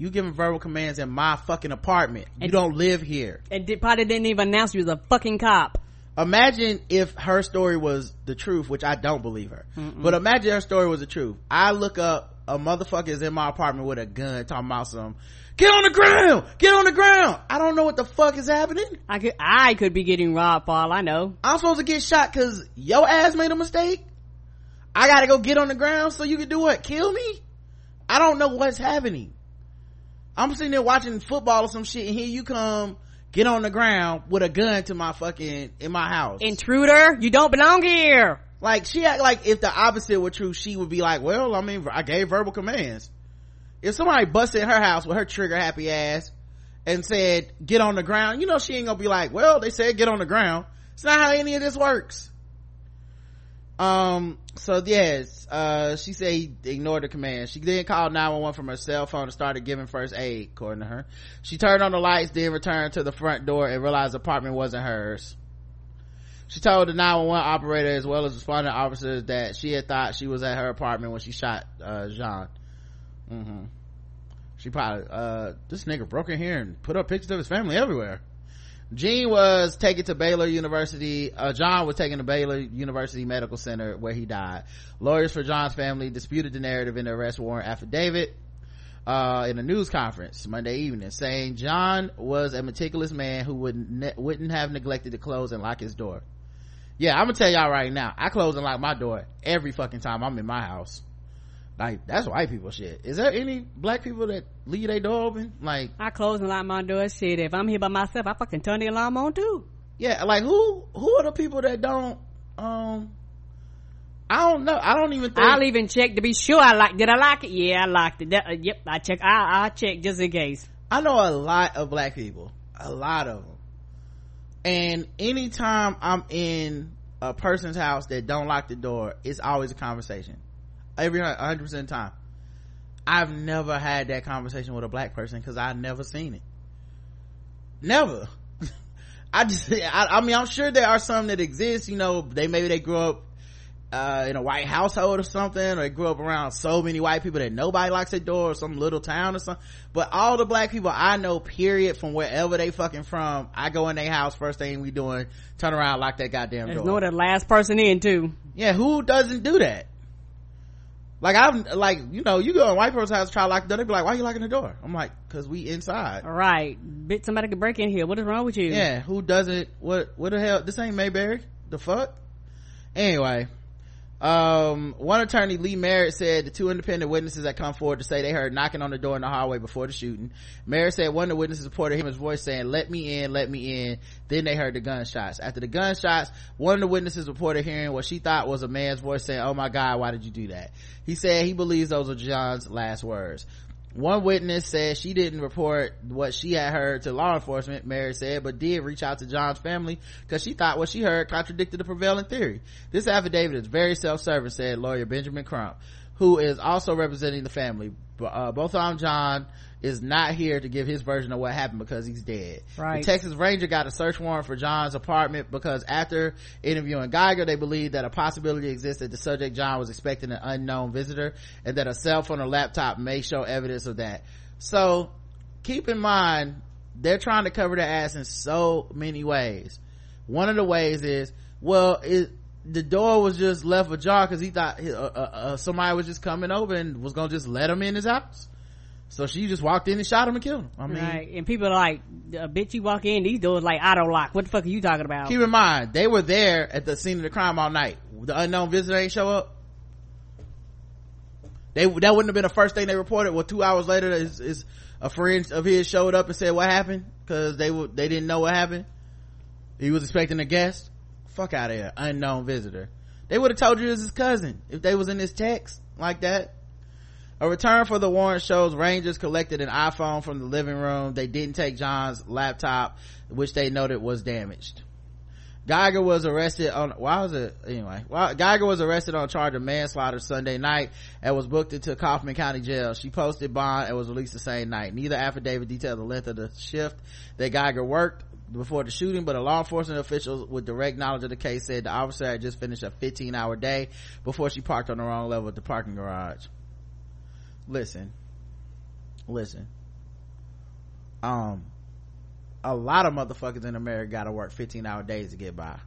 you giving verbal commands in my fucking apartment. You And- don't live here. And did, probably didn't even announce you was a fucking cop. Imagine if her story was the truth which i don't believe her. But imagine her story was the truth. I look up a motherfucker is in my apartment with a gun talking about some get on the ground! Get on the ground! I don't know what the fuck is happening. I could i could be getting robbed for all i know. I'm supposed to get shot because your ass made a mistake? I gotta go get on the ground so you can do what? Kill me? I don't know what's happening i'm sitting there watching football or some shit and here you come get on the ground with a gun to my fucking in my house. Intruder you don't belong here. Like she act like if the opposite were true she would be like well i mean i gave verbal commands. If somebody busted her house with her trigger happy ass and said get on the ground you know she ain't gonna be like well they said get on the ground. It's not how any of this works um so yes uh she said he ignored the command. She then called 911 from her cell phone and started giving first aid according to her. She turned on the lights then returned to the front door and realized the apartment wasn't hers. She told the 911 operator as well as responding officers that she had thought she was at her apartment when she shot uh jean. Mm-hmm. she probably uh this nigga broke in here and put up pictures of his family everywhere Jean was taken to Baylor University. Uh, John was taken to Baylor University Medical Center where he died. Lawyers for John's family disputed the narrative in the arrest warrant affidavit uh, in a news conference Monday evening, saying John was a meticulous man who would ne- wouldn't have neglected to close and lock his door. Yeah, I'm gonna tell y'all right now. I close and lock my door every fucking time I'm in my house. Like that's white people shit. Is there any black people that leave their door open? Like I close and lock my door. Shit, if I'm here by myself, I fucking turn the alarm on too. yeah like who who are the people that don't um i don't know i don't even think I'll even check to be sure I like. Did I like it? Yeah, I liked it. That, uh, yep, I check. I I check just in case. i know a lot of black people a lot of them and anytime i'm in a person's house that don't lock the door it's always a conversation every 100% time i've never had that conversation with a black person because i've never seen it never i just I, I mean i'm sure there are some that exist you know they maybe they grew up uh, in a white household or something, or they grew up around so many white people that nobody locks their door or some little town or something. But all the black people I know, period, from wherever they fucking from, I go in their house, first thing we doing, turn around, lock that goddamn There's door. no the last person in too. yeah, who doesn't do that? Like I'm like, you know, you go in white person's house, try to lock the door, they be like, why are you locking the door? I'm like, cause we inside. All right, bit somebody could break in here. What is wrong with you? Yeah, who doesn't? What? What the hell? This ain't Mayberry. The fuck? Anyway, um, one attorney, Lee Merritt, said the two independent witnesses that come forward to say they heard knocking on the door in the hallway before the shooting. Merritt said one of the witnesses reported him his voice saying, "Let me in, let me in." Then they heard the gunshots. After the gunshots, one of the witnesses reported hearing what she thought was a man's voice saying, "Oh my God, why did you do that?" He said he believes those were John's last words. One witness said she didn't report what she had heard to law enforcement, Merritt said, but did reach out to John's family because she thought what she heard contradicted the prevailing theory. This affidavit is very self-serving, said lawyer Benjamin Crump, who is also representing the family. Uh, both Botham John is not here to give his version of what happened because he's dead. Right. The Texas Ranger got a search warrant for John's apartment because after interviewing Guyger, they believed that a possibility exists that the subject John was expecting an unknown visitor and that a cell phone or laptop may show evidence of that. So keep in mind, they're trying to cover their ass in so many ways. One of the ways is, well, it, the door was just left ajar because he thought uh, uh, uh, somebody was just coming over and was gonna just let him in his house. So she just walked in and shot him and killed him. I mean, right. And people are like, uh, bitch, you walk in, these doors like auto lock. What the fuck are you talking about? keep in mind, they were there at the scene of the crime all night. The unknown visitor ain't show up. They, that wouldn't have been the first thing they reported. Well, two hours later, is, is a friend of his showed up and said what happened because they were, they didn't know what happened. He was expecting a guest. Fuck out of here. Unknown visitor. They would have told you it was his cousin if they was in this text like that. A return for the warrant shows Rangers collected an iPhone from the living room. They didn't take John's laptop, which they noted was damaged. Guyger was arrested on, why was it, anyway, well, Guyger was arrested on charge of manslaughter Sunday night and was booked into Kaufman County Jail. She posted bond and was released the same night. Neither affidavit detailed the length of the shift that Guyger worked before the shooting, but a law enforcement official with direct knowledge of the case said the officer had just finished a 15 hour day before she parked on the wrong level at the parking garage. Listen listen. Um a lot of motherfuckers in america gotta work 15 hour days to get by.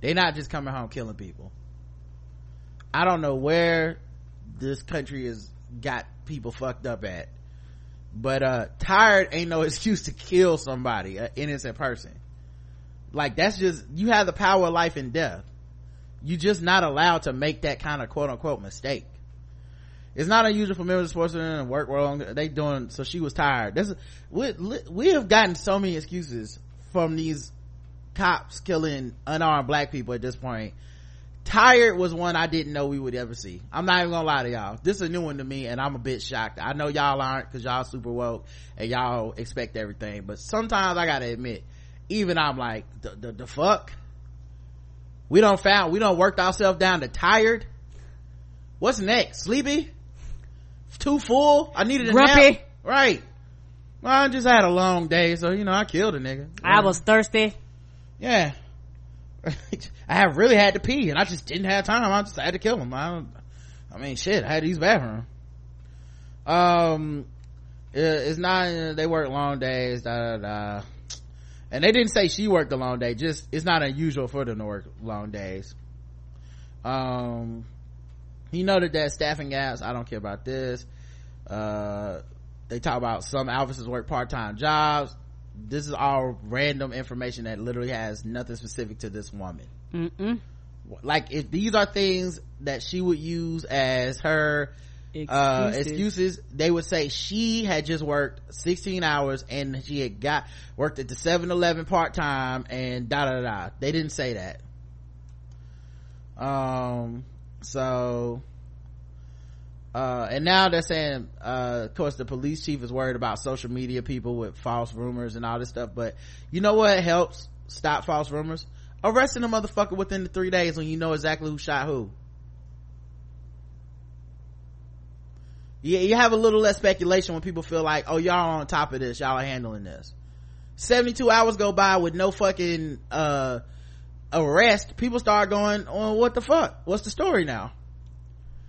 They not just coming home killing people. I don't know where this country has got people fucked up at but uh tired ain't no excuse to kill somebody an innocent person like that's just you have the power of life and death You're just not allowed to make that kind of quote unquote mistake it's not unusual for members of sports to work wrong. They doing so. She was tired. That's we we have gotten so many excuses from these cops killing unarmed black people at this point. Tired was one I didn't know we would ever see. I'm not even gonna lie to y'all. This is a new one to me, and I'm a bit shocked. I know y'all aren't because y'all super woke and y'all expect everything. But sometimes I gotta admit, even I'm like, the the, the fuck. We don't found we don't worked ourselves down to tired. What's next? Sleepy? too full. I needed a Grumpy. nap. Right. Well, I just had a long day, so you know, I killed a nigga. I was thirsty. Yeah. I have really had to pee, and I just didn't have time. I just had to kill him. I, I mean, shit. I had to use bathroom. Um, it's not. They work long days. Da da da. And they didn't say she worked a long day. Just it's not unusual for them to work long days. Um, he noted that staffing gaps i don't care about this uh, they talk about some officers work part-time jobs this is all random information that literally has nothing specific to this woman Mm-mm. like if these are things that she would use as her excuses. Uh, excuses they would say she had just worked 16 hours and she had got worked at the 7-eleven part-time and da da da they didn't say that um so uh, and now they're saying uh, of course the police chief is worried about social media people with false rumors and all this stuff but you know what helps stop false rumors arresting a motherfucker within the three days when you know exactly who shot who yeah you have a little less speculation when people feel like oh y'all on top of this y'all are handling this 72 hours go by with no fucking uh arrest, people start going, oh, what the fuck? What's the story now?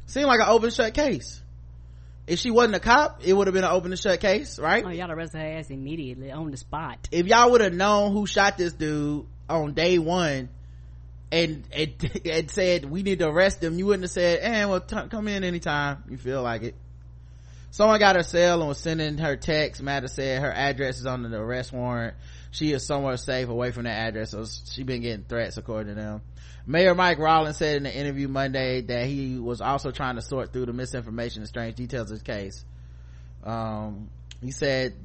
Seemed like an open shut case. If she wasn't a cop, it would have been an open and shut case, right? Oh, y'all arrested her ass immediately on the spot. If y'all would have known who shot this dude on day one and, and, and said, we need to arrest him, you wouldn't have said, eh, well, t- come in anytime. You feel like it. Someone got her cell and was sending her text. Matter said her address is on the arrest warrant. She is somewhere safe away from that address so she been getting threats according to them. Mayor mike Rawlings said in the interview monday that he was also trying to sort through the misinformation and strange details of the case. Um, he said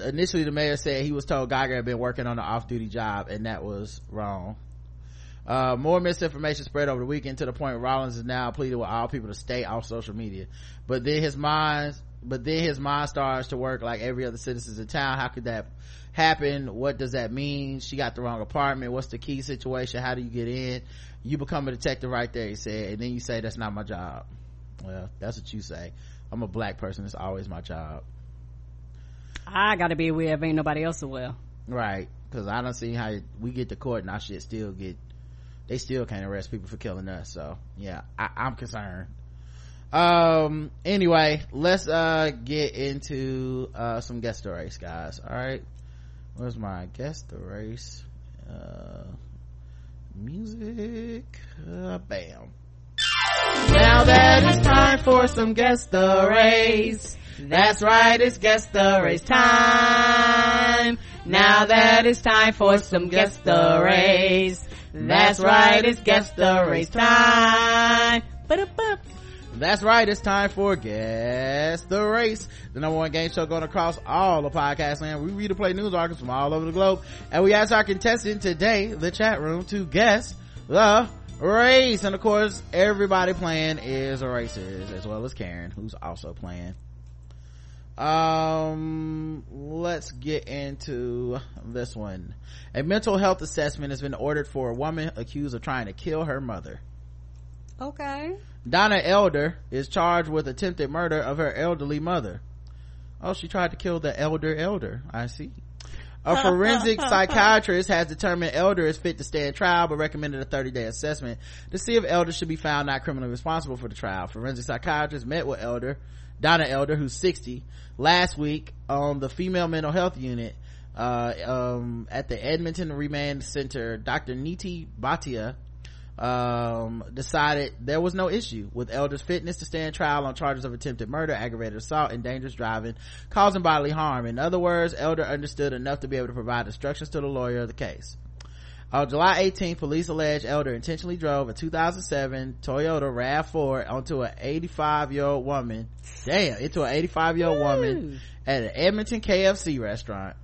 initially the mayor said he was told guyger had been working on an off-duty job and that was wrong. Uh, more misinformation spread over the weekend to the point Rawlings is now pleading with all people to stay off social media. But then his mind but then his mind starts to work like every other citizens in town. How could that happen? What does that mean? She got the wrong apartment. What's the key situation? How do you get in? You become a detective right there he said and then you say that's not my job. Well that's what you say. I'm a black person. It's always my job I gotta be aware if ain't nobody else aware. right. Because i don't see how we get to court and our shit still get they still can't arrest people for killing us. So yeah I, i'm concerned. Um anyway let's uh get into uh some guest stories guys. All right. Where's my guest stories uh music. Uh, bam now that it's time for some guest race, that's right it's guest race time now that it's time for some guest race. that's right it's guest race time Ba-da-ba. That's right, it's time for Guess the Race, the number one game show going across all the podcast land. We read and play news articles from all over the globe, and we ask our contestant today, the chat room, to guess the race. And of course, everybody playing is a racers, as well as Karen, who's also playing. Um, let's get into this one. A mental health assessment has been ordered for a woman accused of trying to kill her mother. Okay. Donna Elder is charged with attempted murder of her elderly mother. Oh, she tried to kill the elder elder. I see. A forensic psychiatrist has determined Elder is fit to stand trial, but recommended a 30-day assessment to see if Elder should be found not criminally responsible for the trial. Forensic psychiatrist met with Elder, Donna Elder, who's 60, last week on the female mental health unit uh, um, at the Edmonton Remand Center. Dr. Niti Bhatia um decided there was no issue with elder's fitness to stand trial on charges of attempted murder aggravated assault and dangerous driving causing bodily harm in other words elder understood enough to be able to provide instructions to the lawyer of the case on July 18, police allege Elder intentionally drove a 2007 Toyota RAV4 onto an 85 year old woman, damn, into an 85 year old woman at an Edmonton KFC restaurant.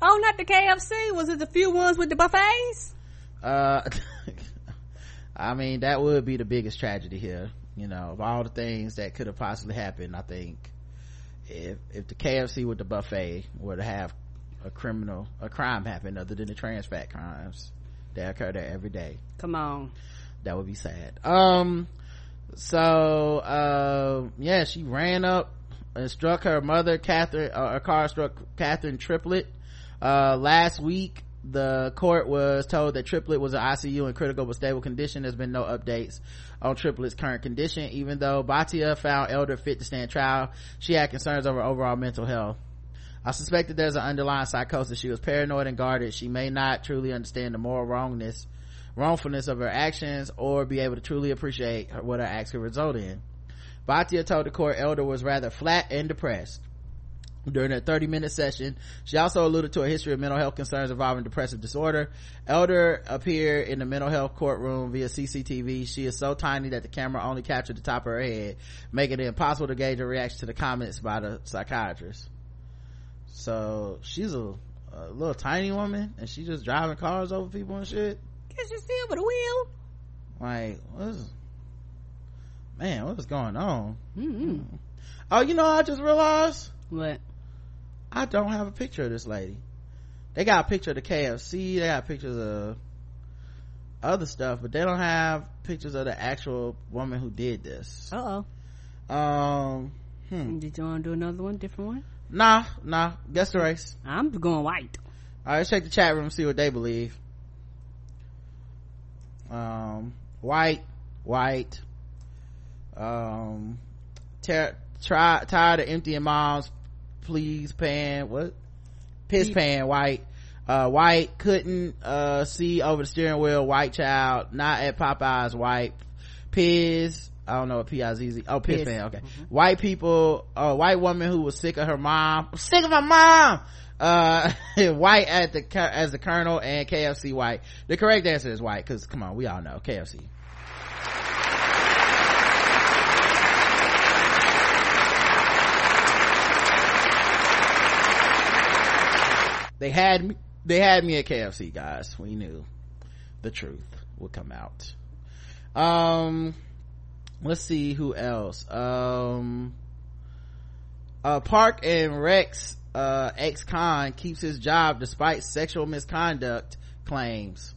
Oh, not the KFC. Was it the few ones with the buffets? Uh, I mean, that would be the biggest tragedy here. You know, of all the things that could have possibly happened, I think if, if the KFC with the buffet were to have a criminal, a crime happen other than the trans fat crimes that occur there every day, Come on. that would be sad. Um, so, uh, yeah, she ran up and struck her mother, Catherine, uh, her car struck Catherine Triplet. Uh, last week, the court was told that Triplet was an ICU in critical but stable condition. There's been no updates on Triplet's current condition, even though Bhatia found Elder fit to stand trial. She had concerns over overall mental health. I suspect that there's an underlying psychosis. She was paranoid and guarded. She may not truly understand the moral wrongness, wrongfulness of her actions or be able to truly appreciate what her acts could result in. Bhatia told the court Elder was rather flat and depressed. During a 30 minute session, she also alluded to a history of mental health concerns involving depressive disorder. Elder appeared in the mental health courtroom via CCTV. She is so tiny that the camera only captured the top of her head, making it impossible to gauge her reaction to the comments by the psychiatrist. So she's a, a little tiny woman and she's just driving cars over people and shit. Guess you still with a wheel. Like, what's, man, what is going on? Mm-hmm. Oh, you know, I just realized What? I don't have a picture of this lady. They got a picture of the KFC, they got pictures of other stuff, but they don't have pictures of the actual woman who did this. Uh oh. Um, hmm. Did you want to do another one, different one? Nah, nah. Guess the race. I'm going white. All right, let's check the chat room and see what they believe. Um, white, white. Um, ter- try, tired of emptying mom's please pan, what? Piss pan, white. Uh, white couldn't, uh, see over the steering wheel, white child, not at Popeyes, white. Piz, I don't know what P-I-Z-Z, oh, piss Piss. pan, okay. White people, uh, white woman who was sick of her mom, I'm sick of my mom! Uh, white at the, as the colonel and KFC white. The correct answer is white, cause come on, we all know, KFC. They had me they had me at kfc guys. We knew the truth would come out. Um let's see who else. Um uh park and rex uh ex-con keeps his job despite sexual misconduct claims.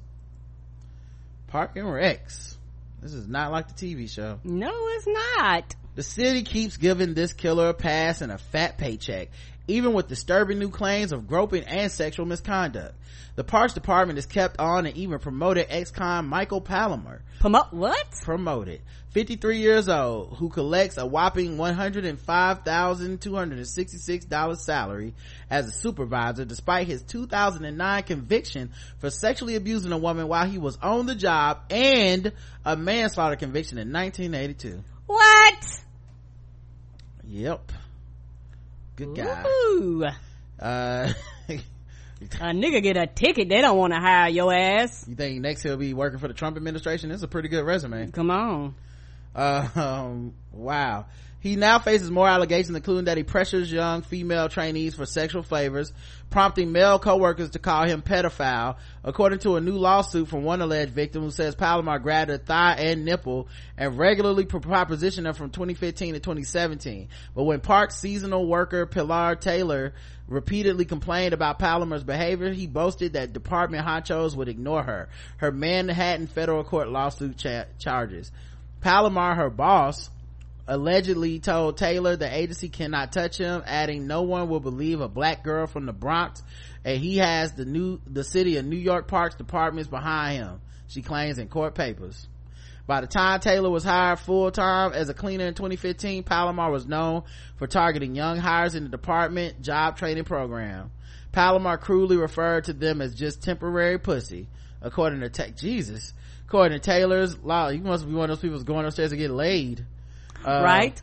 Park and rex. This is not like the tv show. No, it's not. The city keeps giving this killer a pass and a fat paycheck, even with disturbing new claims of groping and sexual misconduct. The Parks Department has kept on and even promoted ex-con Michael Palmer. Promote what? Promoted. 53 years old, who collects a whopping $105,266 salary as a supervisor despite his 2009 conviction for sexually abusing a woman while he was on the job and a manslaughter conviction in 1982. What? Yep. Good guy. Ooh. Uh, A nigga get a ticket, they don't want to hire your ass. you think next he'll be working for the Trump administration? It's a pretty good resume. Come on. Uh, um, wow. He now faces more allegations, including that he pressures young female trainees for sexual favors, prompting male coworkers to call him pedophile, according to a new lawsuit from one alleged victim who says Palomar grabbed her thigh and nipple and regularly propositioned her from 2015 to 2017. But when Park seasonal worker Pilar Taylor repeatedly complained about Palomar's behavior, he boasted that department honchos would ignore her. Her Manhattan federal court lawsuit cha- charges. Palomar, her boss, allegedly told Taylor the agency cannot touch him, adding no one will believe a black girl from the Bronx and he has the new, the city of New York Parks departments behind him, she claims in court papers. By the time Taylor was hired full time as a cleaner in 2015, Palomar was known for targeting young hires in the department job training program. Palomar cruelly referred to them as just temporary pussy, according to Tech Jesus. According to Taylor's law, he must be one of those people going upstairs to get laid. Uh, right?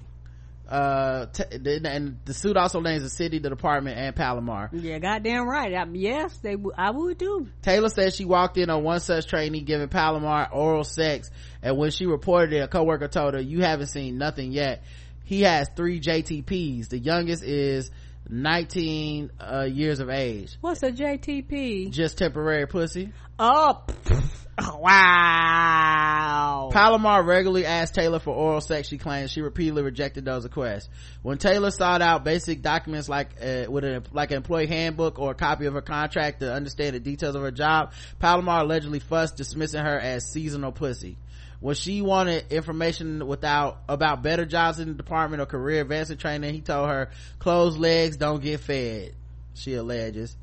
Uh, t- and the suit also names the city, the department, and Palomar. Yeah, goddamn right. I, yes, they. w- I would do. Taylor says she walked in on one such trainee giving Palomar oral sex, and when she reported it, a coworker told her, "You haven't seen nothing yet." He has three JTPs. The youngest is 19 uh, years of age. What's a JTP? Just temporary pussy. Oh, pff, wow. Palomar regularly asked Taylor for oral sex. She claims she repeatedly rejected those requests. When Taylor sought out basic documents like uh, with an like an employee handbook or a copy of her contract to understand the details of her job, Palomar allegedly fussed, dismissing her as seasonal pussy. When she wanted information without about better jobs in the department or career advancement training, he told her, "Closed legs don't get fed." She alleges.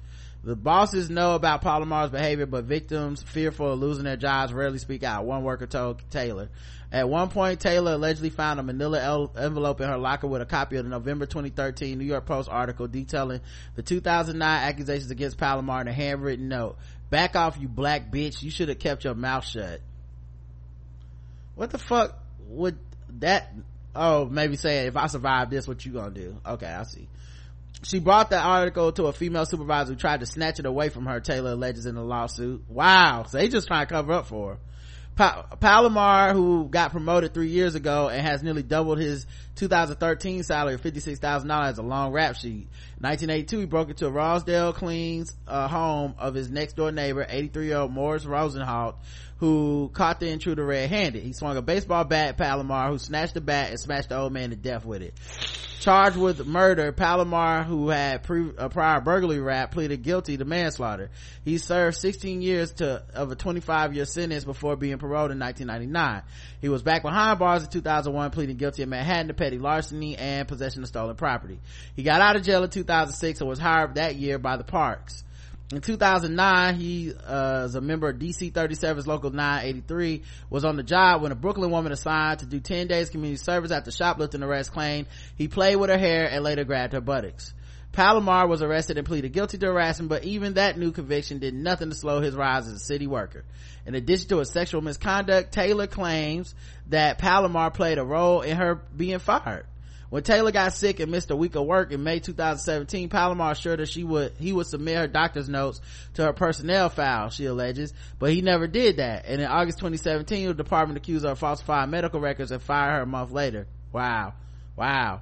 The bosses know about Palomar's behavior, but victims fearful of losing their jobs rarely speak out. One worker told Taylor. At one point, Taylor allegedly found a manila envelope in her locker with a copy of the November 2013 New York Post article detailing the 2009 accusations against Palomar in a handwritten note. Back off, you black bitch. You should have kept your mouth shut. What the fuck would that, oh, maybe say, if I survive this, what you gonna do? Okay, I see. She brought the article to a female supervisor who tried to snatch it away from her, Taylor alleges in the lawsuit. Wow. So they just trying to cover up for her. Pa- Palomar, who got promoted three years ago and has nearly doubled his 2013 salary of $56,000 as a long rap sheet. 1982, he broke into a Rosedale Queens uh, home of his next door neighbor, 83 year old Morris Rosenhalt, who caught the intruder red-handed. He swung a baseball bat at Palomar, who snatched the bat and smashed the old man to death with it. Charged with murder, Palomar, who had pre- a prior burglary rap, pleaded guilty to manslaughter. He served 16 years to of a 25 year sentence before being paroled in 1999. He was back behind bars in 2001, pleading guilty in Manhattan to petty larceny and possession of stolen property. He got out of jail in 2006 and was hired that year by the Parks. In 2009, he uh, is a member of DC 37's Local 983, was on the job when a Brooklyn woman assigned to do 10 days community service after shoplifting arrest claimed he played with her hair and later grabbed her buttocks. Palomar was arrested and pleaded guilty to harassment, but even that new conviction did nothing to slow his rise as a city worker. In addition to his sexual misconduct, Taylor claims that Palomar played a role in her being fired. When Taylor got sick and missed a week of work in May 2017, Palomar assured her she would, he would submit her doctor's notes to her personnel file, she alleges, but he never did that. And in August 2017, the department accused her of falsifying medical records and fired her a month later. Wow. Wow.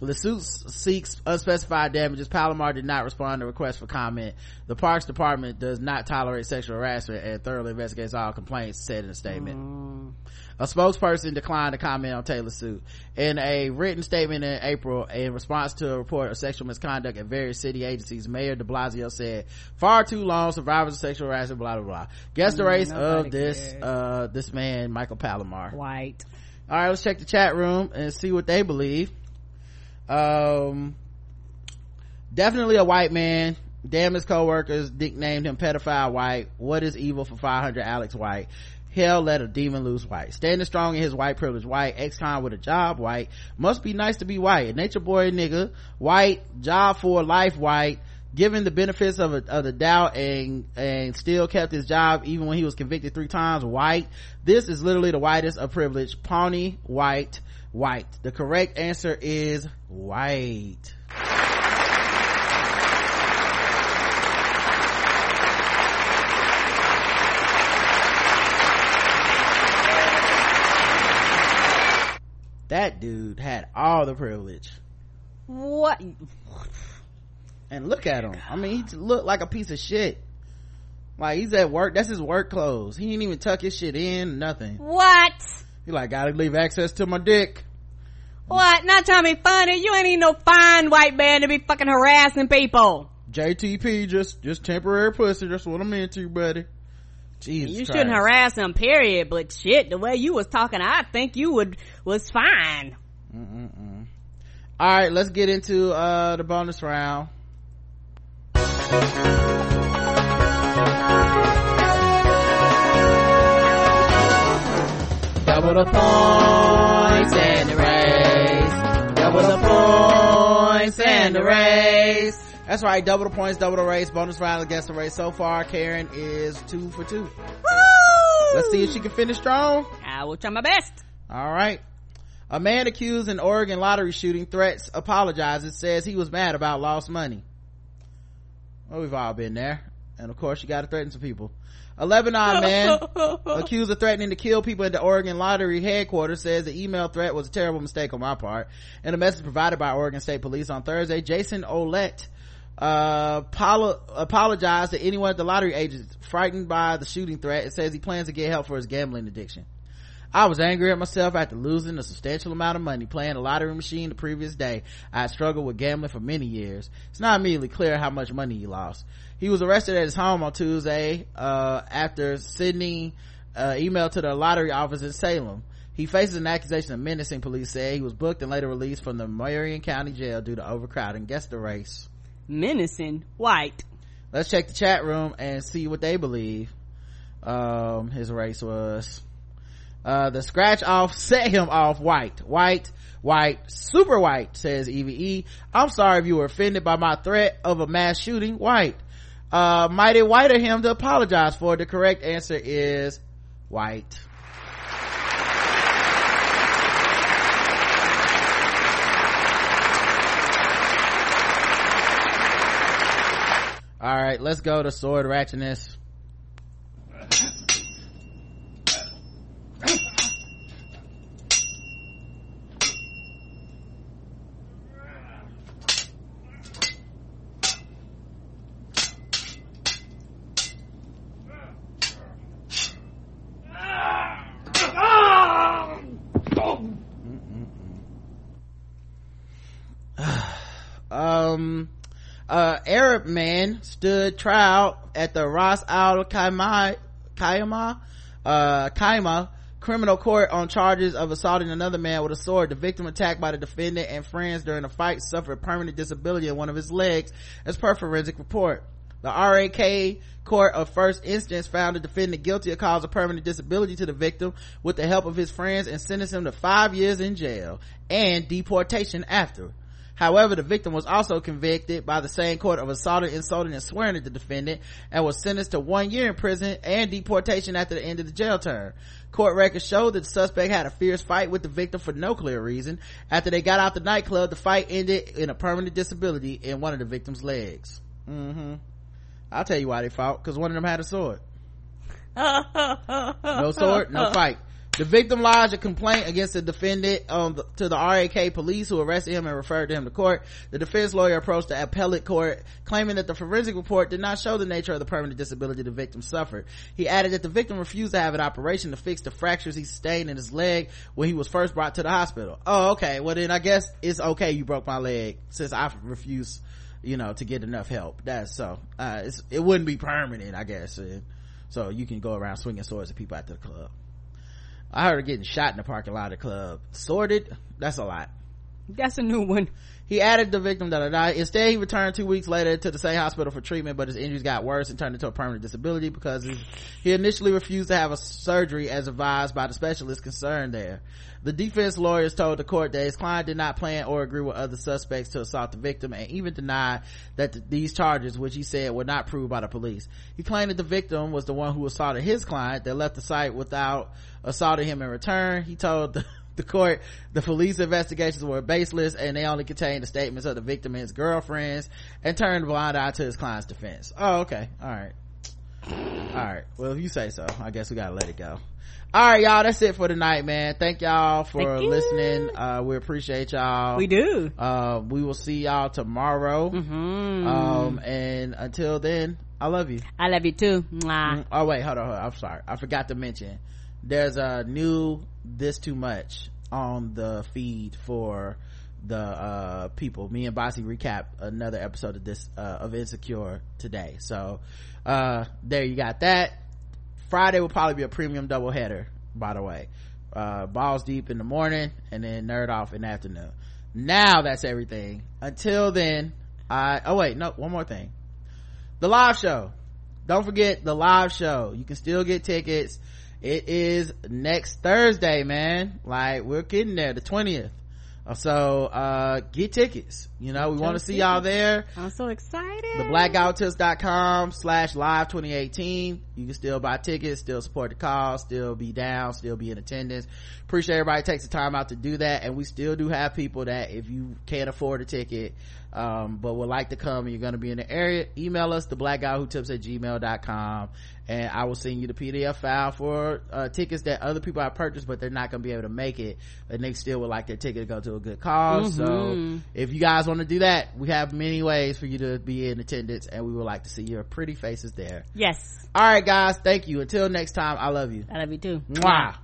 The suit seeks unspecified damages. Palomar did not respond to requests for comment. The Parks Department does not tolerate sexual harassment and thoroughly investigates all complaints, said in a statement. A spokesperson declined to comment on Taylor's suit. In a written statement in April, in response to a report of sexual misconduct at various city agencies, Mayor de Blasio said, far too long, survivors of sexual harassment, blah, blah, blah. Guess the race nobody of this, uh, this man, Michael Palomar. White. all right let's check the chat room and see what they believe um definitely a white man. Damn his co-workers nicknamed him pedophile white. What is evil for 500 alex white? Hell let a demon loose white. Standing strong in his white privilege. White ex-con with a job white. Must be nice to be white. Nature boy nigga. White job for life white. Given the benefits of, a, of the doubt and and still kept his job even when he was convicted three times white. This is literally the whitest of privilege. Pawnee white white. The correct answer is white. That dude had all the privilege. What? and look at him. I mean he looked like a piece of shit. Like he's at work. That's his work clothes. He didn't even tuck his shit in nothing. What? He like gotta leave access to my dick What? Not trying to be funny. You ain't even no fine white man to be fucking harassing people. jtp just just temporary pussy that's what i'm into buddy jesus you Christ. shouldn't harass him, period. But shit, the way you was talking, I think you would was fine. all right let's get into uh the bonus round Double the points and the race. Double the points and the race. that's right double the points double the race bonus round against the race so far karen is two for two Woo! let's see if she can finish strong I will try my best. All right. A man accused in Oregon lottery shooting threats apologizes, says he was mad about lost money. Well, we've all been there. And of course, you gotta threaten some people. A Lebanon man accused of threatening to kill people at the Oregon lottery headquarters says the email threat was a terrible mistake on my part. In a message provided by Oregon State Police on Thursday, Jason Olette uh, apolo- apologized to anyone at the lottery agents frightened by the shooting threat and says he plans to get help for his gambling addiction. I was angry at myself after losing a substantial amount of money playing a lottery machine the previous day. I had struggled with gambling for many years. It's not immediately clear how much money he lost. He was arrested at his home on Tuesday, uh, after sending, uh, email to the lottery office in Salem. He faces an accusation of menacing, police say He was booked and later released from the Marion County Jail due to overcrowding. Guess the race. Menacing white. Let's check the chat room and see what they believe, um, his race was. Uh, the scratch off set him off white, white, white, super white, says EVE. I'm sorry if you were offended by my threat of a mass shooting, white. Uh, mighty white of him to apologize for. The correct answer is white. All right, let's go to sword ratchetness. Um uh arab man stood trial at the ras al khaimah uh criminal court on charges of assaulting another man with a sword the victim attacked by the defendant and friends during a fight suffered permanent disability in one of his legs as per forensic report the RAK court of first instance found the defendant guilty of cause of permanent disability to the victim with the help of his friends and sentenced him to five years in jail and deportation after. However, the victim was also convicted by the same court of assaulting, insulting, and swearing at the defendant and was sentenced to one year in prison and deportation after the end of the jail term. Court records show that the suspect had a fierce fight with the victim for no clear reason. After they got out the nightclub, the fight ended in a permanent disability in one of the victim's legs. hmm I'll tell you why they fought, because one of them had a sword. No sword, no fight. The victim lodged a complaint against the defendant um, to the RAK police who arrested him and referred him to court. The defense lawyer approached the appellate court claiming that the forensic report did not show the nature of the permanent disability the victim suffered. He added that the victim refused to have an operation to fix the fractures he sustained in his leg when he was first brought to the hospital. Oh, okay. Well then I guess it's okay you broke my leg since I refused, you know, to get enough help. That's so, uh, it wouldn't be permanent, I guess. And so you can go around swinging swords at people at the club I heard her getting shot in the parking lot of the club. Sorted? That's a lot. That's a new one. He added the victim that died. Instead, he returned two weeks later to the same hospital for treatment, but his injuries got worse and turned into a permanent disability because he, initially refused to have a surgery as advised by the specialist concerned there. The defense lawyers told the court that his client did not plan or agree with other suspects to assault the victim and even denied that th- these charges, which he said were not proved by the police. He claimed that the victim was the one who assaulted his client that left the site without assaulting him in return. He told the the court the police investigations were baseless and they only contained the statements of the victim and his girlfriends and turned a blind eye to his client's defense. Oh okay. All right. All right. Well if you say so i guess we gotta let it go. All right y'all. That's it for tonight man. Thank y'all for Thank listening. Uh we appreciate y'all. We do. uh we will see y'all tomorrow. Hmm um and until then i love you. I love you too. Mwah. oh wait. Hold on, hold on. I'm sorry. I forgot to mention there's a new this too much on the feed for the uh people. Me and bossy recap another episode of this uh of insecure today. So uh there you got that. Friday will probably be a premium double header by the way. Uh balls deep in the morning and then nerd off in the afternoon. Now that's everything. Until then i oh wait no one more thing. The live show. Don't forget the live show. You can still get tickets it is next thursday man. Like we're getting there the 20th so uh get tickets. You know we want to see y'all there. I'm so excited. the blackouttips.com slash live 2018 you can still buy tickets still support the cause still be down still be in attendance. Appreciate everybody takes the time out to do that. And we still do have people that if you can't afford a ticket um, but would like to come and you're going to be in the area email us the black guy who tips at gmail.com and i will send you the pdf file for uh, tickets that other people have purchased but they're not going to be able to make it and they still would like their ticket to go to a good because so Mhm. if you guys want to do that we have many ways for you to be in attendance and we would like to see your pretty faces there Yes. all right guys thank you until next time i love you I love you too. Mwah.